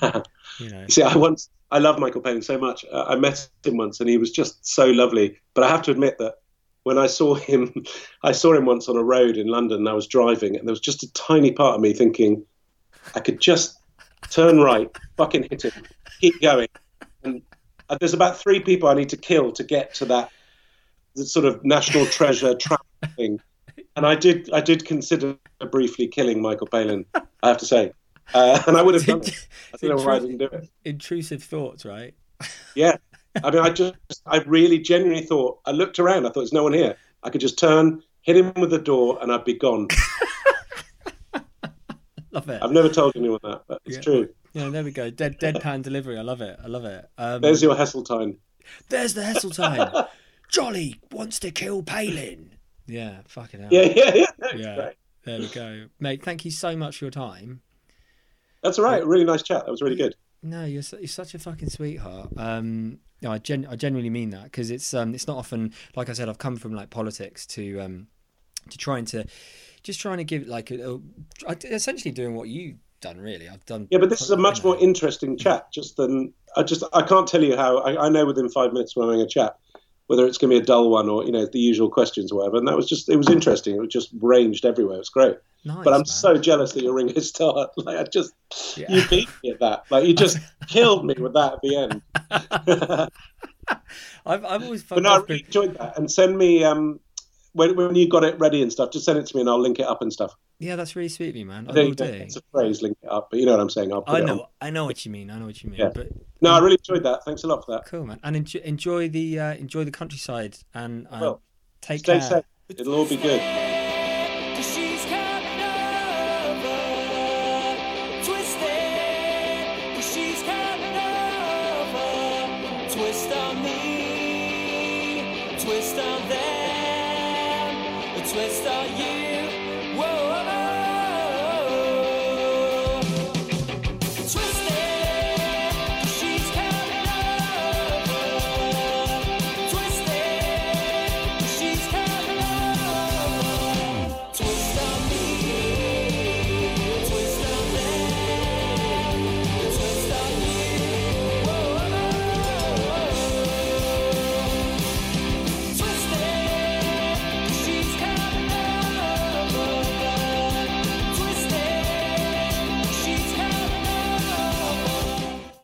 Speaker 2: You know,
Speaker 3: see, I once, I love Michael Palin so much. Uh, I met him once, and he was just so lovely. But I have to admit that when I saw him, I saw him once on a road in London. And I was driving, and there was just a tiny part of me thinking, I could just turn right, fucking hit him, keep going. And uh, there's about three people I need to kill to get to that sort of national treasure trap thing. And I did, I did consider briefly killing Michael Palin. I have to say, uh, and I would have done it. I don't know why I didn't do it.
Speaker 2: intrusive thoughts, right?
Speaker 3: Yeah. I mean, I just, I really genuinely thought, I looked around, I thought there's no one here. I could just turn, hit him with the door, and I'd be gone.
Speaker 2: Love it.
Speaker 3: I've never told anyone that, but it's
Speaker 2: Yeah.
Speaker 3: true.
Speaker 2: Yeah, there we go. Dead deadpan delivery. I love it. I love it. Um,
Speaker 3: There's your Heseltine.
Speaker 2: there's the Heseltine. Joly wants to kill Palin. Yeah, fucking hell.
Speaker 3: Yeah, yeah, yeah.
Speaker 2: Yeah.
Speaker 3: great.
Speaker 2: There we go, mate. Thank you so much for your time.
Speaker 3: That's all right. Really nice chat. That was really good.
Speaker 2: No, you're, su- you're such a fucking sweetheart. Um, no, I gen- I genuinely mean that because it's um, it's not often like I said. I've come from like politics to um, to trying to just trying to give like a, a, essentially doing what you've done. Really, I've done.
Speaker 3: Yeah, but this is a much more interesting chat. Just than I just I can't tell you how. I, I know within five minutes we're having a chat whether it's going to be a dull one or you know the usual questions or whatever. And that was just it was interesting. It was just ranged everywhere. It was great.
Speaker 2: Nice,
Speaker 3: but I'm
Speaker 2: man.
Speaker 3: so jealous that you're Ringo Starr. Like I just
Speaker 2: Yeah.
Speaker 3: you beat me at that. Like you just killed me with that at the end.
Speaker 2: I've I've always
Speaker 3: no,
Speaker 2: fucked
Speaker 3: I really enjoyed that. And send me um when when you got it ready and stuff. Just send it to me and I'll link it up and stuff.
Speaker 2: Yeah, that's really sweet of you, man. I do.
Speaker 3: It's a phrase, link it up. But you know what I'm saying.
Speaker 2: I know. I know what you mean. I know what you mean.
Speaker 3: Yeah.
Speaker 2: But
Speaker 3: No, I really enjoyed that. Thanks a lot for that.
Speaker 2: cool, man. And enjoy, enjoy the uh, enjoy the countryside and uh,
Speaker 3: Well,
Speaker 2: take
Speaker 3: Stay
Speaker 2: care.
Speaker 3: safe. It'll all be good.